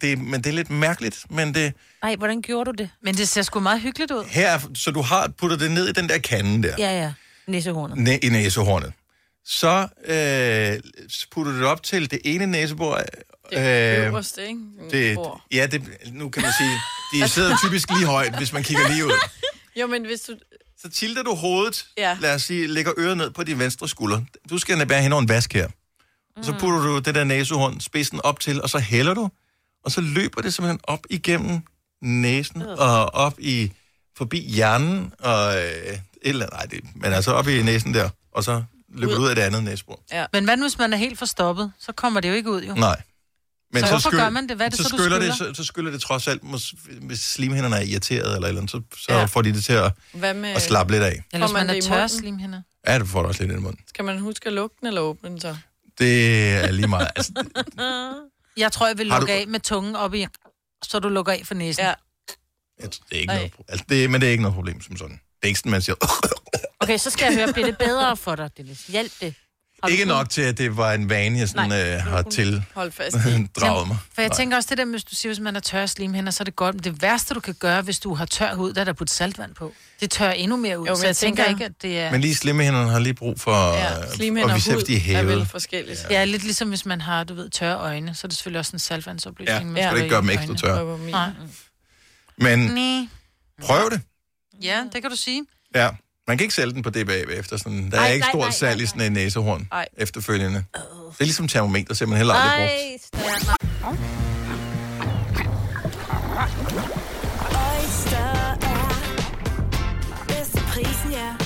A: det, men det er lidt mærkeligt, men det...
C: Nej, hvordan gjorde du det?
B: Men det ser sgu meget hyggeligt ud.
A: Her, så du har puttet det ned i den der kande der,
C: Ja, ja. Næsehornet.
A: næ- i næsehornet. Så øh, putter du det op til det ene næsebor.
D: Det
A: øh,
D: øverste, ikke?
A: det, ja, det, nu kan man sige, de sidder typisk lige højt, hvis man kigger lige ud.
D: Jo, men hvis du...
A: Så tilter du hovedet,
D: Ja.
A: lad os sige, lægger øret ned på din venstre skulder. Du skal bære hen over en vask her. Og så putter du det der næsehorn, spidsen op til, og så hælder du, og så løber det simpelthen op igennem næsen, og op i, forbi hjernen, og øh, et eller nej, det, men altså op i næsen der, og så løber du ud af det andet næsebor.
D: Ja.
B: Men hvad nu, hvis man er helt forstoppet? Så kommer det jo ikke ud, jo.
A: Nej.
B: Så hvorfor gør man det? Hvad er det
A: så,
B: så, du
A: skyller det, så, så skyller det trods alt, mås- hvis slimhinderne er irriteret eller eller andet, så, så
D: Ja.
A: får de det til at,
D: Hvad med...
A: at slappe lidt af.
B: Eller
D: Får
B: hvis man
D: man
B: er
D: det i
B: tør
D: munden?
B: slimhinder.
A: Ja, det får du også lidt i munden.
D: Skal man huske at lukke den eller åbne den så?
A: Det er lige meget. Altså, det,
B: Jeg tror, jeg vil lukke
A: du-
B: af med tungen op i, så du lukker af for næsen.
D: Ja.
A: det er ikke noget, pro- altså, det, men det er ikke noget problem som sådan. Det er ikke sådan, man siger,
C: Okay, så skal jeg høre, bliver det bedre for dig, Dennis? Hjælp det.
A: Ikke nok til, at det var en vane, jeg sådan, øh, har til
D: Hold fast i.
A: draget mig.
B: For jeg tænker også det der, med, hvis du siger, hvis man har tørre slimhænder, så er det godt. Men det værste, du kan gøre, hvis du har tør hud, der er der putte saltvand på. Det tør endnu mere ud.
D: Jo,
B: så jeg,
D: jeg
B: tænker
D: tænker-
B: ikke, at det er...
A: Men lige slimhænderne har lige brug for...
D: Ja,
A: øh,
D: slimhænder og
A: især,
D: hud
A: de er
D: vel forskelligt.
B: Ja, lidt ligesom hvis man har, du ved, tørre øjne, så er det selvfølgelig også en saltvandsopløsning.
A: Ja,
B: man skal
A: det ikke gøre dem ekstra
B: øjnene.
A: tørre.
B: Nej.
A: Men
B: Nej.
A: prøv det.
B: Ja, det kan du sige.
A: Ja. Man kan ikke sælge den på DBA efter sådan. Der er
B: Ej,
A: ikke
B: nej,
A: stort
B: nej,
A: salg i sådan en næsehorn
B: Ej.
A: efterfølgende. Det er ligesom termometer, så man heller aldrig brugt.
N: Oyster er bedst til prisen, ja.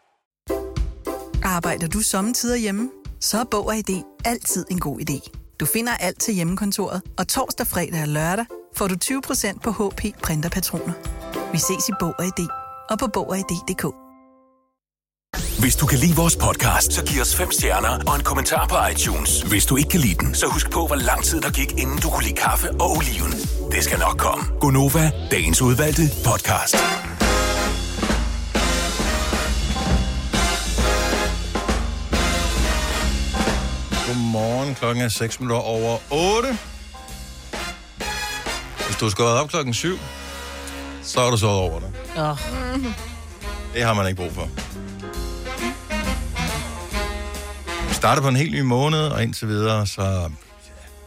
Q: Arbejder du sommetider hjemme? Så er Bog og ID altid en god idé. Du finder alt til hjemmekontoret, og torsdag, fredag og lørdag får du 20% på HP Printerpatroner. Vi ses i Bog og ID og på Bog og ID.dk.
E: Hvis du kan lide vores podcast, så giv os fem stjerner og en kommentar på iTunes. Hvis du ikke kan lide den, så husk på, hvor lang tid der gik, inden du kunne lide kaffe og oliven. Det skal nok komme. Gonova, dagens udvalgte podcast.
A: Godmorgen, klokken er 6 minutter over 8. Hvis du skal op klokken 7, så er du sovet over det.
B: Oh.
A: Det har man ikke brug for. Vi starter på en helt ny måned, og indtil videre, så, ja,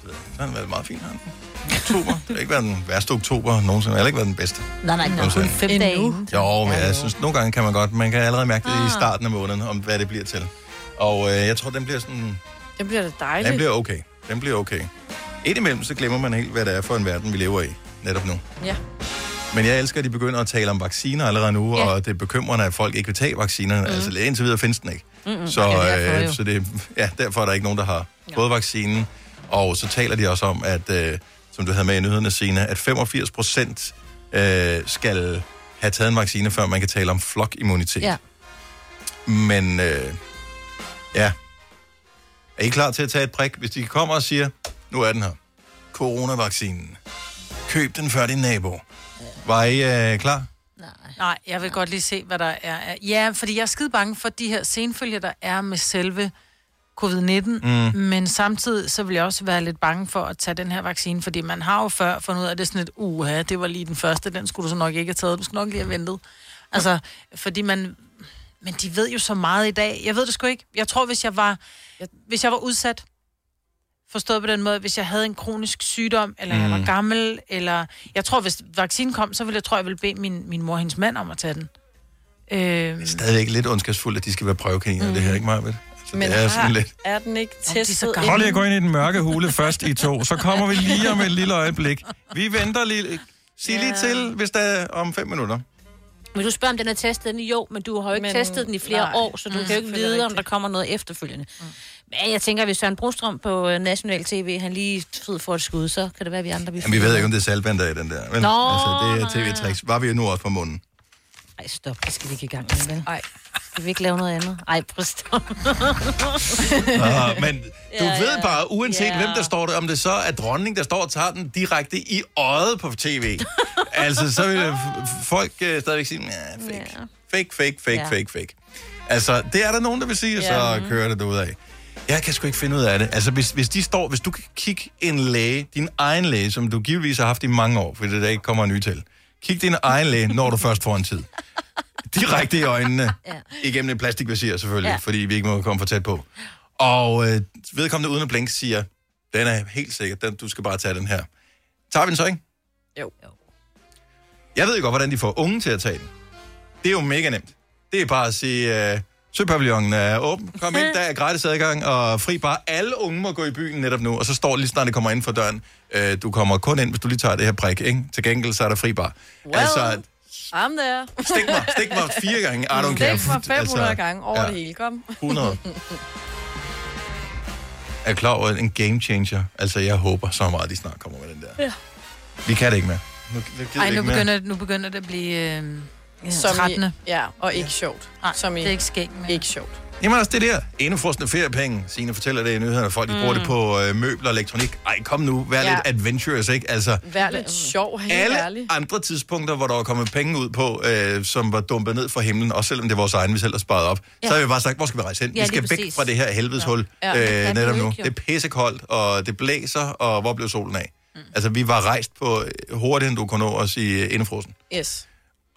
A: så har den været meget fin. har den. Oktober. Det har ikke været den værste oktober nogensinde. Det har ikke været den bedste.
C: Nej, nej,
A: Nogensinde.
C: kun fem dage.
A: Jo, men jeg synes, nogle gange kan man godt, man kan allerede mærke det i starten af måneden, om hvad det bliver til. Og øh, jeg tror, den bliver sådan,
D: Det bliver da dejligt.
A: den bliver okay. Den bliver okay. Indimellem, så glemmer man helt, hvad det er for en verden, vi lever i netop nu.
D: Ja.
A: Men jeg elsker, at de begynder at tale om vacciner allerede nu, ja. og det er bekymrende, at folk ikke vil tage vaccinerne. Mm. Altså, indtil videre findes den ikke.
B: Mm-mm.
A: Så,
B: Ja,
A: øh, så det, ja, derfor er der ikke nogen, der har fået vaccinen. Og så taler de også om, at, øh, som du havde med i nyhederne, Signe, at 85 procent øh, skal have taget en vaccine, før man kan tale om flokimmunitet.
C: Ja.
A: Men øh, ja, er I klar til at tage et prik, hvis de kommer og siger, nu er den her. Coronavaccinen. Køb den før din nabo. Var I øh, klar?
B: Nej, jeg vil godt lige se, hvad der er. Ja, fordi jeg er skide bange for de her senfølger, der er med selve covid-19,
A: Mm.
B: men samtidig så vil jeg også være lidt bange for at tage den her vaccine, fordi man har jo før fundet ud af, at det er sådan et, uha, det var lige den første, den skulle du så nok ikke have taget, du skulle nok lige have ventet. Altså, fordi man, men de ved jo så meget i dag. Jeg ved det sgu ikke. Jeg tror, hvis jeg var, hvis jeg var udsat, forstået på den måde, hvis jeg havde en kronisk sygdom, eller mm. jeg var
A: Mm.
B: gammel, eller... Jeg tror, hvis vaccinen kom, så ville jeg, tror jeg, ville bede min, min mor og hendes mand om at tage den. Øh,
A: Stadigvæk lidt ondskabsfuldt, at de skal være prøvekaniner, mm. det her, ikke meget Altså,
D: Men
A: det er
D: har,
A: sådan lidt...
D: er den ikke testet
A: Hold lige at gå ind i den mørke hule først, I to. Så kommer vi lige om et lille øjeblik. Vi venter lige. Sig lige til, hvis der er om fem minutter.
C: Men du spørger, om den er testet den? Jo, men du har jo ikke
D: Men-
C: testet den i flere
D: nej.
C: år, så du
D: Mm,
C: mm, kan jo ikke vide, om der kommer noget efterfølgende. Mm. Men jeg tænker, hvis Søren Brostrøm på øh, National TV, han lige fed får et skud, så kan det være, at vi andre... Vi
A: Jamen, vi ved ikke, om det er salvand, der er i den der. Vel?
C: Nå,
A: altså, det er tv-tricks. Var vi jo nu også på munden.
C: Ej, stop, det skal vi ikke i gang med, vel? Ej. Skal vi ikke lave noget andet? Ej, stoppe.
A: Ah, men du
C: Ja,
A: ved
C: ja.
A: bare, uanset
C: Ja.
A: hvem der står der, om det så er dronning, der står og tager den direkte i øjet på tv. altså, så vil folk uh, stadigvæk sige, ja, fake. fake, fake, fake,
U: Ja.
A: fake, fake. Altså, det er der nogen, der vil sige, og så
U: Ja.
A: kører det ud af. Jeg kan sgu ikke finde ud af det. Altså, hvis, hvis de står, hvis du kan kigge en læge, din egen læge, som du givetvis har haft i mange år, fordi der ikke kommer en ny til, Kig din egen læge, når du først får en tid. Direkte i øjnene.
C: Ja.
A: Igennem et plastikvisir selvfølgelig,
C: Ja.
A: fordi vi ikke må komme for tæt på. Og øh, vedkommende uden at blinke siger, den er helt sikkert, den, du skal bare tage den her. Tager vi den så, ikke?
D: Jo.
A: Jeg ved jo godt, hvordan de får unge til at tage den. Det er jo mega nemt. Det er bare at sige, øh, Søpavillonen er åben, kom ind, der er gratis adgang, og fri bare. Alle unge må gå i byen netop nu, og så står lige snart, det kommer ind for døren. Øh, du kommer kun ind, hvis du lige tager det her prik, ikke? Til gengæld, så er der fri bar.
D: Well,
A: Altså,
D: I'm there.
A: stik mig, stik mig fire gange, I don't care.
D: Stik mig 500 gange over
A: ja,
D: det hele, kom.
A: 100. Er klar over en game changer? Altså, jeg håber så meget, at de snart kommer med den der.
D: Ja.
A: Vi kan det ikke mere. Nu, nu
B: Ej, nu
A: ikke mere.
B: begynder, nu begynder det at blive øh, ja,
D: Som i-
B: 13.
D: Ja, og ikke sjovt.
B: Nej,
D: Som i,
B: det er ikke skægt mere.
D: Ikke sjovt.
A: Jamen altså det der, indefrostende feriepenge. Signe fortæller det i nyhederne, folk de bruger
D: Mm.
A: det på øh, møbler og elektronik. Ej, kom nu, vær
D: Ja.
A: lidt adventurous, ikke? Altså,
D: Vær lidt sjov, helt
A: alle
D: ærligt.
A: andre tidspunkter, hvor der var kommet penge ud på, øh, som var dumpet ned fra himlen, også selvom det er vores egen, vi selv har sparet op,
D: Ja.
A: så har vi bare sagt, hvor skal vi rejse hen?
D: Ja,
A: vi skal væk
D: præcis.
A: fra det her helvedeshul
D: Ja.
A: ja.
D: Ja, det
A: øh, netop nu. Det er pissekoldt, og det blæser, og hvor blev solen af? Mm. Altså, vi var rejst på øh, hurtigere, end du kunne nå os i øh, indefrosten.
D: Yes.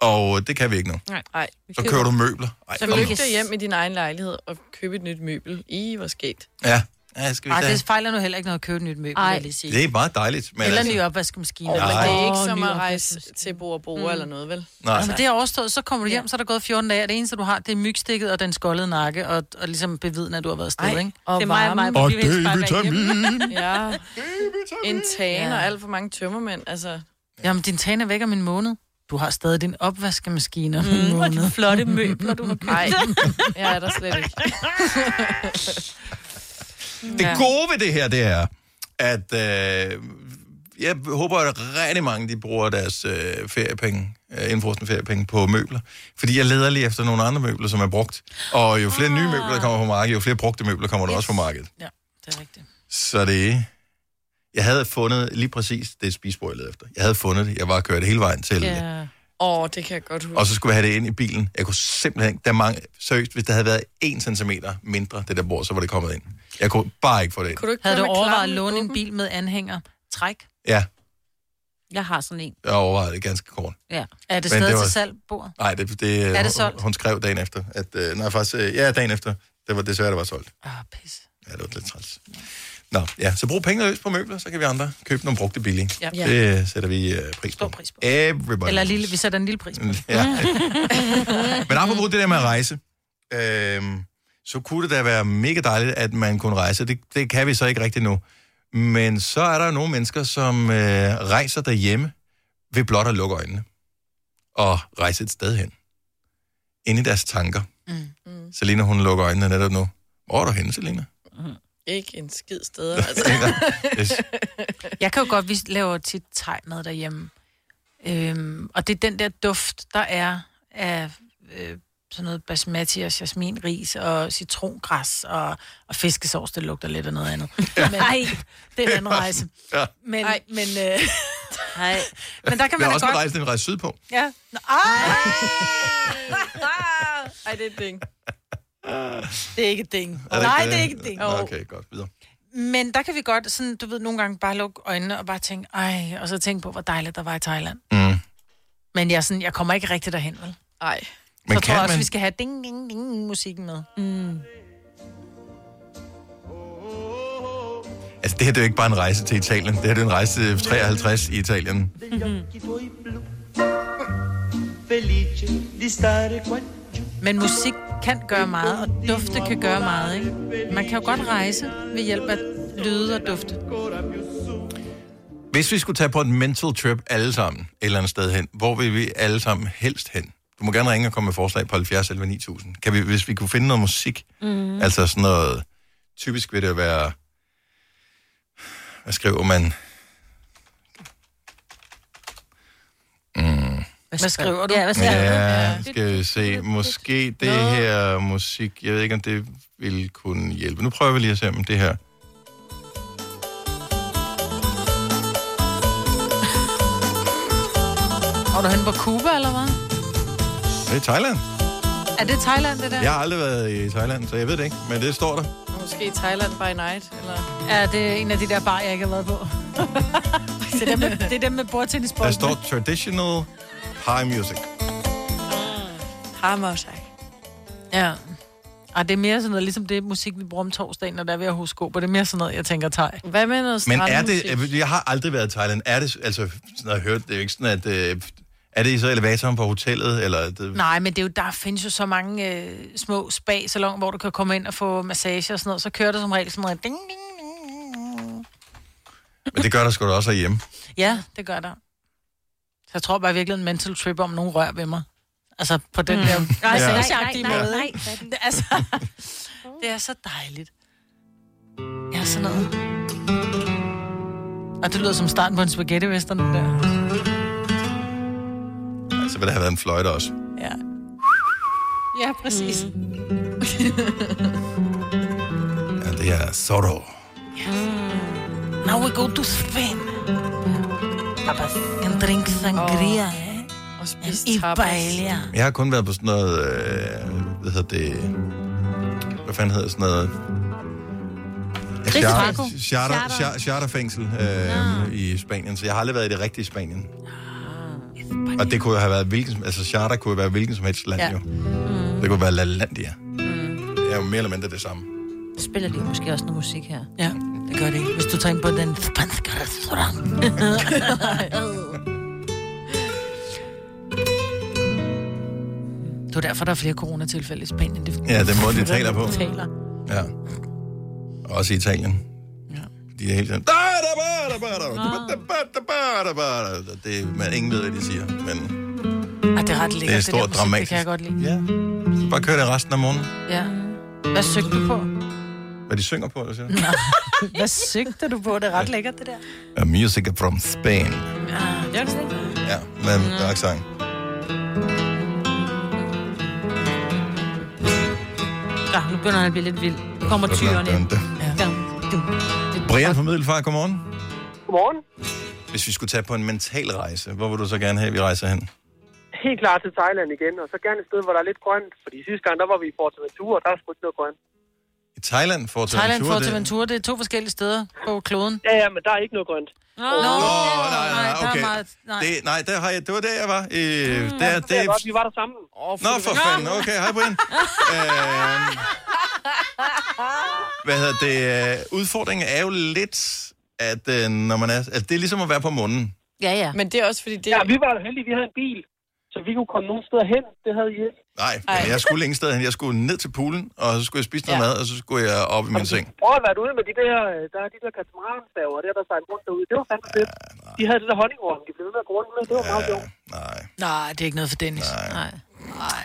A: Og det kan vi ikke nu.
D: Nej. Ej.
A: Så kører du møbler. Ej,
D: Så
A: kom nu.
D: dig hjem i din egen lejlighed og køb et nyt møbel. I, hvor skægt.
A: Ja, ja skal vi
B: Ej,
A: tage?
B: det fejler nu heller ikke noget at købe et nyt møbel, vil jeg lige sige.
A: Det er meget dejligt. Men
B: Eller
A: altså,
B: ny opvaskemaskine.
D: Oh, men
A: Nej.
D: det er ikke
B: Åh,
D: som at rejse til Bo og Bro
B: Mm.
D: eller noget, vel?
A: Nej.
B: Altså, det er overstået, så kommer du hjem, så er der gået 14 dage, og det eneste, du har, det er mygstikket og den skoldede nakke, og, og ligesom bevidne, at du har været afsted,
D: Ej,
B: ikke?
D: og
B: det er mig og mig,
A: Og D-vitamin.
D: Ja. En tan og alt for mange tømmermænd. Altså,
B: Jamen, din tan er væk om en måned. Du har stadig din opvaskemaskine om en
C: Mm, og de flotte møbler, du har købt.
D: Nej, jeg er der slet ikke.
A: Det gode ved det her, det er, at øh, jeg håber, at rigtig mange de bruger deres øh, feriepenge, øh, indfrosne feriepenge på møbler. Fordi jeg leder lige efter nogle andre møbler, som er brugt. Og jo flere nye møbler, der kommer på markedet, jo flere brugte møbler kommer der også på markedet.
B: Ja, det er rigtigt.
A: Så det er... Jeg havde fundet lige præcis det spisbord, jeg ledte efter. Jeg havde fundet det. Jeg var kørt hele vejen til... Ja.
D: Åh, oh, det kan jeg godt huske.
A: Og så skulle jeg have det ind i bilen. Jeg kunne simpelthen ikke... Der er mange, seriøst, hvis det havde været 1 cm mindre, det der bord, så var det kommet ind. Jeg kunne bare ikke få det ind.
D: Kunne du ikke
B: Havde du overvejet at låne en bil med anhænger? Træk?
A: Ja,
C: Jeg har sådan en.
A: jeg overvejede det ganske kort.
C: Ja.
B: Er det
A: Men
B: stadig
A: det var-
B: til salg, bord?
A: Nej, det, det,
B: Er det
A: hun,
B: solgt?
A: hun skrev dagen efter, at... Øh, nej, faktisk... Øh, ja, dagen efter. Det var desværre, det var solgt.
B: Ah, pis.
A: Ja, det var lidt træls. Nå, ja, så brug pengene løs på møbler, så kan vi andre købe nogle brugte billige.
B: Ja.
A: Det sætter vi øh, pris på.
B: pris på.
A: Everybody.
B: Eller lille, vi sætter en lille pris på.
A: Ja. Men apropos det der med at rejse, øhm, så kunne det da være mega dejligt, at man kunne rejse. Det, det kan vi så ikke rigtigt nu. Men så er der nogle mennesker, som øh, rejser derhjemme ved blot at lukke øjnene og rejse et sted hen. Ind i deres tanker. Mm. Selina, hun lukker øjnene netop nu. Hvor er du henne, Selina?
D: Ikke en skid sted, altså.
A: Yes.
B: Jeg kan jo godt, vi laver tit med derhjemme. Øhm, og det er den der duft, der er af øh, sådan noget basmati og jasminris og citrongræs og, og fiskesovs, det lugter lidt af noget andet. Ja. Men, Ej, det er en anden rejse.
A: Ja.
B: Men, men, øh,
C: Nej.
B: men der kan
A: Det er
B: man da
A: også en
B: godt...
A: rejse, en rejse sydpå.
B: Ja. Nå, Ej,
D: Ej, det er et ding.
B: Det er ikke ding.
A: Er det
B: Nej,
A: ikke
B: det er ikke ding.
A: Nå, Okay, godt. Videre.
B: Men der kan vi godt, sådan, du ved, nogle gange bare lukke øjnene og bare tænke, ej, og så tænke på, hvor dejligt der var i Thailand.
A: Mm.
B: Men jeg, sådan, jeg kommer ikke rigtig derhen, vel?
D: Ej.
A: Men
B: så tror
A: kan
B: jeg også,
A: man-
B: vi skal have ding, ding, ding musikken med. Mm.
A: Altså, det her det er jo ikke bare en rejse til Italien. Det her det er en rejse til 53 i Italien.
B: Men musik kan gøre meget, og dufte kan gøre meget, ikke? Man kan jo godt rejse ved hjælp af lyde og dufte.
A: Hvis vi skulle tage på en mental trip alle sammen, et eller andet sted hen, hvor vil vi alle sammen helst hen? Du må gerne ringe og komme med forslag på 70 11 9000. Kan vi, hvis vi kunne finde noget musik,
C: Mm.
A: altså sådan noget, typisk vil det være, hvad skriver man?
B: Hvad skriver du?
C: Ja, hvad skriver
A: Ja,
C: du?
A: skal vi se. Måske det her musik, jeg ved ikke, om det vil kunne hjælpe. Nu prøver vi lige at se, om det her...
B: Og du hen på Cuba, eller hvad?
A: Det er Thailand.
B: Er det Thailand, det der?
A: Jeg har aldrig været i Thailand, så jeg ved det ikke, men det står der.
D: Måske Thailand by night, eller...
B: Ja, det er en af de der bar, jeg ikke har været på. det, er dem med, det er dem med bordtennisbolden.
A: Der står traditional Thai music.
D: Hammershak.
B: Ja. Og det er mere sådan noget, ligesom det musik, vi bruger om torsdagen, når der er ved at horoskoper. Det er mere sådan noget, jeg tænker, tag.
D: Hvad med noget
A: Men er det, jeg har aldrig været i Thailand. Er det, altså, sådan har jeg hørt, det er jo ikke sådan, at, øh, er det i så elevatoren på hotellet, eller er det,
B: Nej, men det er jo, der findes jo så mange øh, små spa-salon, hvor du kan komme ind og få massage og sådan noget. Så kører det som regel sådan noget. Ding, ding.
A: men det gør der sgu da også herhjemme.
B: Ja, det gør der. Så jeg tror bare virkelig en mental trip, om nogen rører ved mig. Altså på den mm. der massageagtige
C: nej, nej,
B: måde.
C: nej?
B: Det, altså, det er så dejligt. Ja, sådan noget. Og det lyder som starten på en spaghetti western, det der.
A: Så vil der have været en fløjte også.
B: Ja.
D: Ja, præcis.
A: Ja, det er Zorro.
B: Now we go to Spain. Tapas. And drink sangria, oh.
D: Og spise tapas.
B: paella.
A: Jeg har kun været på sådan noget, øh, hvad hedder det, hvad fanden hedder sådan noget? Charter, charter,
C: Charter.
A: charter, charterfængsel øh, i Spanien, så jeg har aldrig været i det rigtige Spanien. Og det kunne jo have været hvilken, som- altså charter kunne jo være hvilken som helst land
B: Ja.
A: jo. Det kunne være LaLandia. Mm. Det er jo mere eller mindre det samme.
C: Spiller de måske også noget musik her?
B: Ja, det gør det. Hvis du tager ind på den spanske restaurant. det er derfor, der er flere coronatilfælde i Spanien. Det er,
A: Ja, den måde, de taler på.
B: Taler.
A: Ja. Også i Italien. Ja. De er helt sådan... Det, man, ingen ved, hvad de siger, men
B: Ah, det er ret lækkert,
A: det er
B: der
A: stort
B: musik,
A: dramatisk.
B: Det kan jeg godt lide.
A: Ja. Bare kør det resten af måneden.
B: Ja. Hvad søgte du på?
A: Hvad de synger på, eller siger?
B: Hvad søgte du på? Det er ret lækkert, det der.
A: A music from Spain.
B: Ja, det er det
A: Ja, med mm. accent.
C: Ja, nu begynder han at blive lidt vild. Nu kommer tyren ind. Ja.
A: Brian fra Middelfart, godmorgen.
K: Godmorgen.
A: Hvis vi skulle tage på en mental rejse, hvor vil du så gerne have, at vi rejser hen?
K: Helt klar til Thailand igen, og så gerne et sted, hvor der er lidt grønt. Fordi sidste gang, der var vi i Forteventura, og der er sgu ikke noget grønt.
A: I Thailand, Forteventura?
B: Thailand,
A: det-
B: Forteventura, det er to forskellige steder på kloden.
K: Ja, ja, men der er ikke noget grønt.
B: Nå,
A: Nå, nej, nej,
B: der er
A: okay.
B: meget- nej.
A: Det, nej, der har jeg, det var der, jeg var. Øh,
K: Mm,
A: der,
K: det er godt, vi var der sammen. Oh,
A: Nå, for fanden. Okay, hej Brian. øhm, hvad hedder det? øh, Udfordringen er jo lidt, at øh, når man er... Altså, det er ligesom at være på munden.
C: Ja, ja.
D: Men det er også fordi, det
K: Ja, vi var heldige, vi havde en bil, så vi kunne komme nogen steder hen. Det havde I ikke.
A: Nej, men jeg skulle ingen steder hen. Jeg skulle ned til poolen, og så skulle jeg spise noget
K: Ja.
A: mad, og så skulle jeg op i min seng.
K: Prøv at være ude med de der, øh, der er de der katamaranstaver, der der sejler rundt derude. Det var fandme fedt. De havde det der honningrorm, de blev ved med at gå rundt med. Det var meget sjovt.
A: Nej.
B: Nej, det er ikke noget for Dennis.
C: Nej.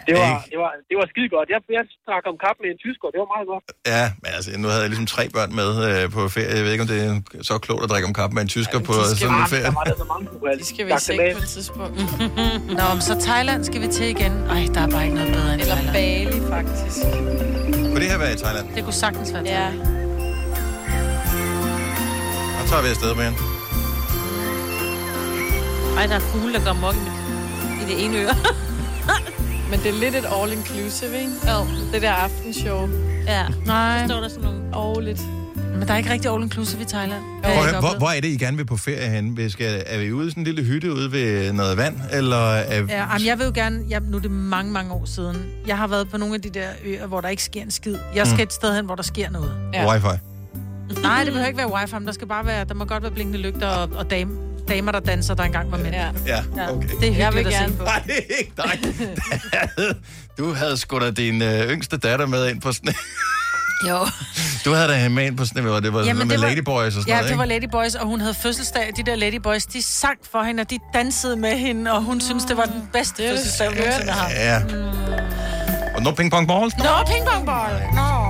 K: Det var, det var, det var skide godt. Jeg, jeg drak om kap med en tysker, det var meget godt.
A: Ja, men altså, nu havde jeg ligesom tre børn med øh, på ferie. Jeg ved ikke, om det er så klogt at drikke om kaffe med en tysker på sådan en ferie.
K: Der var der så mange.
D: De skal vi i seng på et tidspunkt.
B: Nå, men så Thailand skal vi til igen. Ej, der er bare ikke noget bedre end
D: Eller
B: Thailand.
D: Bali, faktisk.
A: Kunne det her være i Thailand?
B: Det kunne sagtens være
D: Ja.
A: Så tager vi afsted, Brian.
C: Ej, der er fugle, der går mok i, mit- i det ene øre.
D: Men det er lidt et all-inclusive, ikke? Jo. Det der aftenshow.
C: Ja.
B: Nej.
C: Så står der sådan nogle...
D: Og lidt.
B: Men der er ikke rigtig all-inclusive i Thailand.
A: Hvor, er- hvor, hvor er det, I gerne vil på ferie hen? Vi skal, er vi ude i sådan en lille hytte ude ved noget vand? Eller er,
B: Ja, jamen, jeg vil jo gerne, jeg, nu er det mange, mange år siden. Jeg har været på nogle af de der øer, hvor der ikke sker en skid. Jeg skal
A: Mm.
B: et sted hen, hvor der sker noget.
A: wifi?
B: Nej, det behøver ikke være wifi, men der skal bare være, der må godt være blinkende lygter og, og dame, damer, der danser, der engang var med. Ja.
A: Ja, okay.
B: Det er
D: Jeg vil
B: hyggeligt at se
D: gerne-
B: på.
A: Nej, ikke dig. Du havde sgu da din øh, yngste datter med ind på sådan
B: Jo.
A: Du havde da hende med ind på sådan hvor det var Jamen, med Ladyboys og sådan
B: ja,
A: noget,
B: det var? Ladyboys, og hun havde fødselsdag. De der Ladyboys, de sang for hende, og de dansede med hende, og hun synes det var den bedste fødselsdag, hun nogensinde har haft.
A: Ja. Og no ping pong balls?
B: Nå, pingpongball! Nå.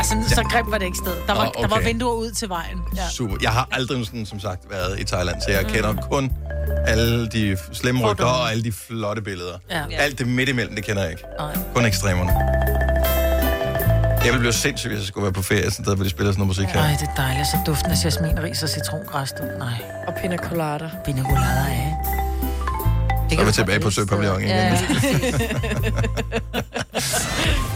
B: Altså, så grimt var det ikke sted. Der var,
A: Nå,
B: der var
A: okay.
B: vinduer ud til vejen. Ja.
A: Super. Jeg har aldrig sådan, som sagt været i Thailand, så jeg kender kun alle de slemme rygter og alle de flotte billeder.
B: Ja.
A: Alt det midt imellem, det kender jeg ikke.
B: Nej.
A: Kun ekstremerne. Jeg ville blive sindssyg, hvis jeg skulle være på ferie, sådan der, hvor de spiller sådan noget musik her.
B: Ej, det er dejligt. Så duften af jasmin, ris og citrongræs. du. Nej.
D: Og pina colada.
B: Pina colada, ja.
A: Så er vi tilbage på Søpavillon igen.
C: Ja.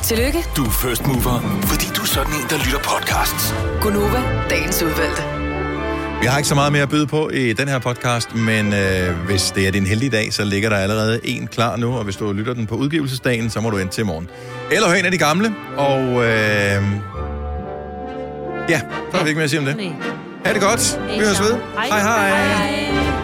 J: Tillykke,
E: Du er first mover, fordi du er sådan en, der lytter podcasts.
J: Gunova, dagens udvalgte.
A: Vi har ikke så meget mere at byde på i den her podcast, men øh, hvis det er din heldige dag, så ligger der allerede en klar nu, og hvis du lytter den på udgivelsesdagen, så må du vente til i morgen. Eller høre en af de gamle, og øh, ja, så har vi ikke mere at sige om det. Ha' det godt. Vi høres ved. Hej hej. hej.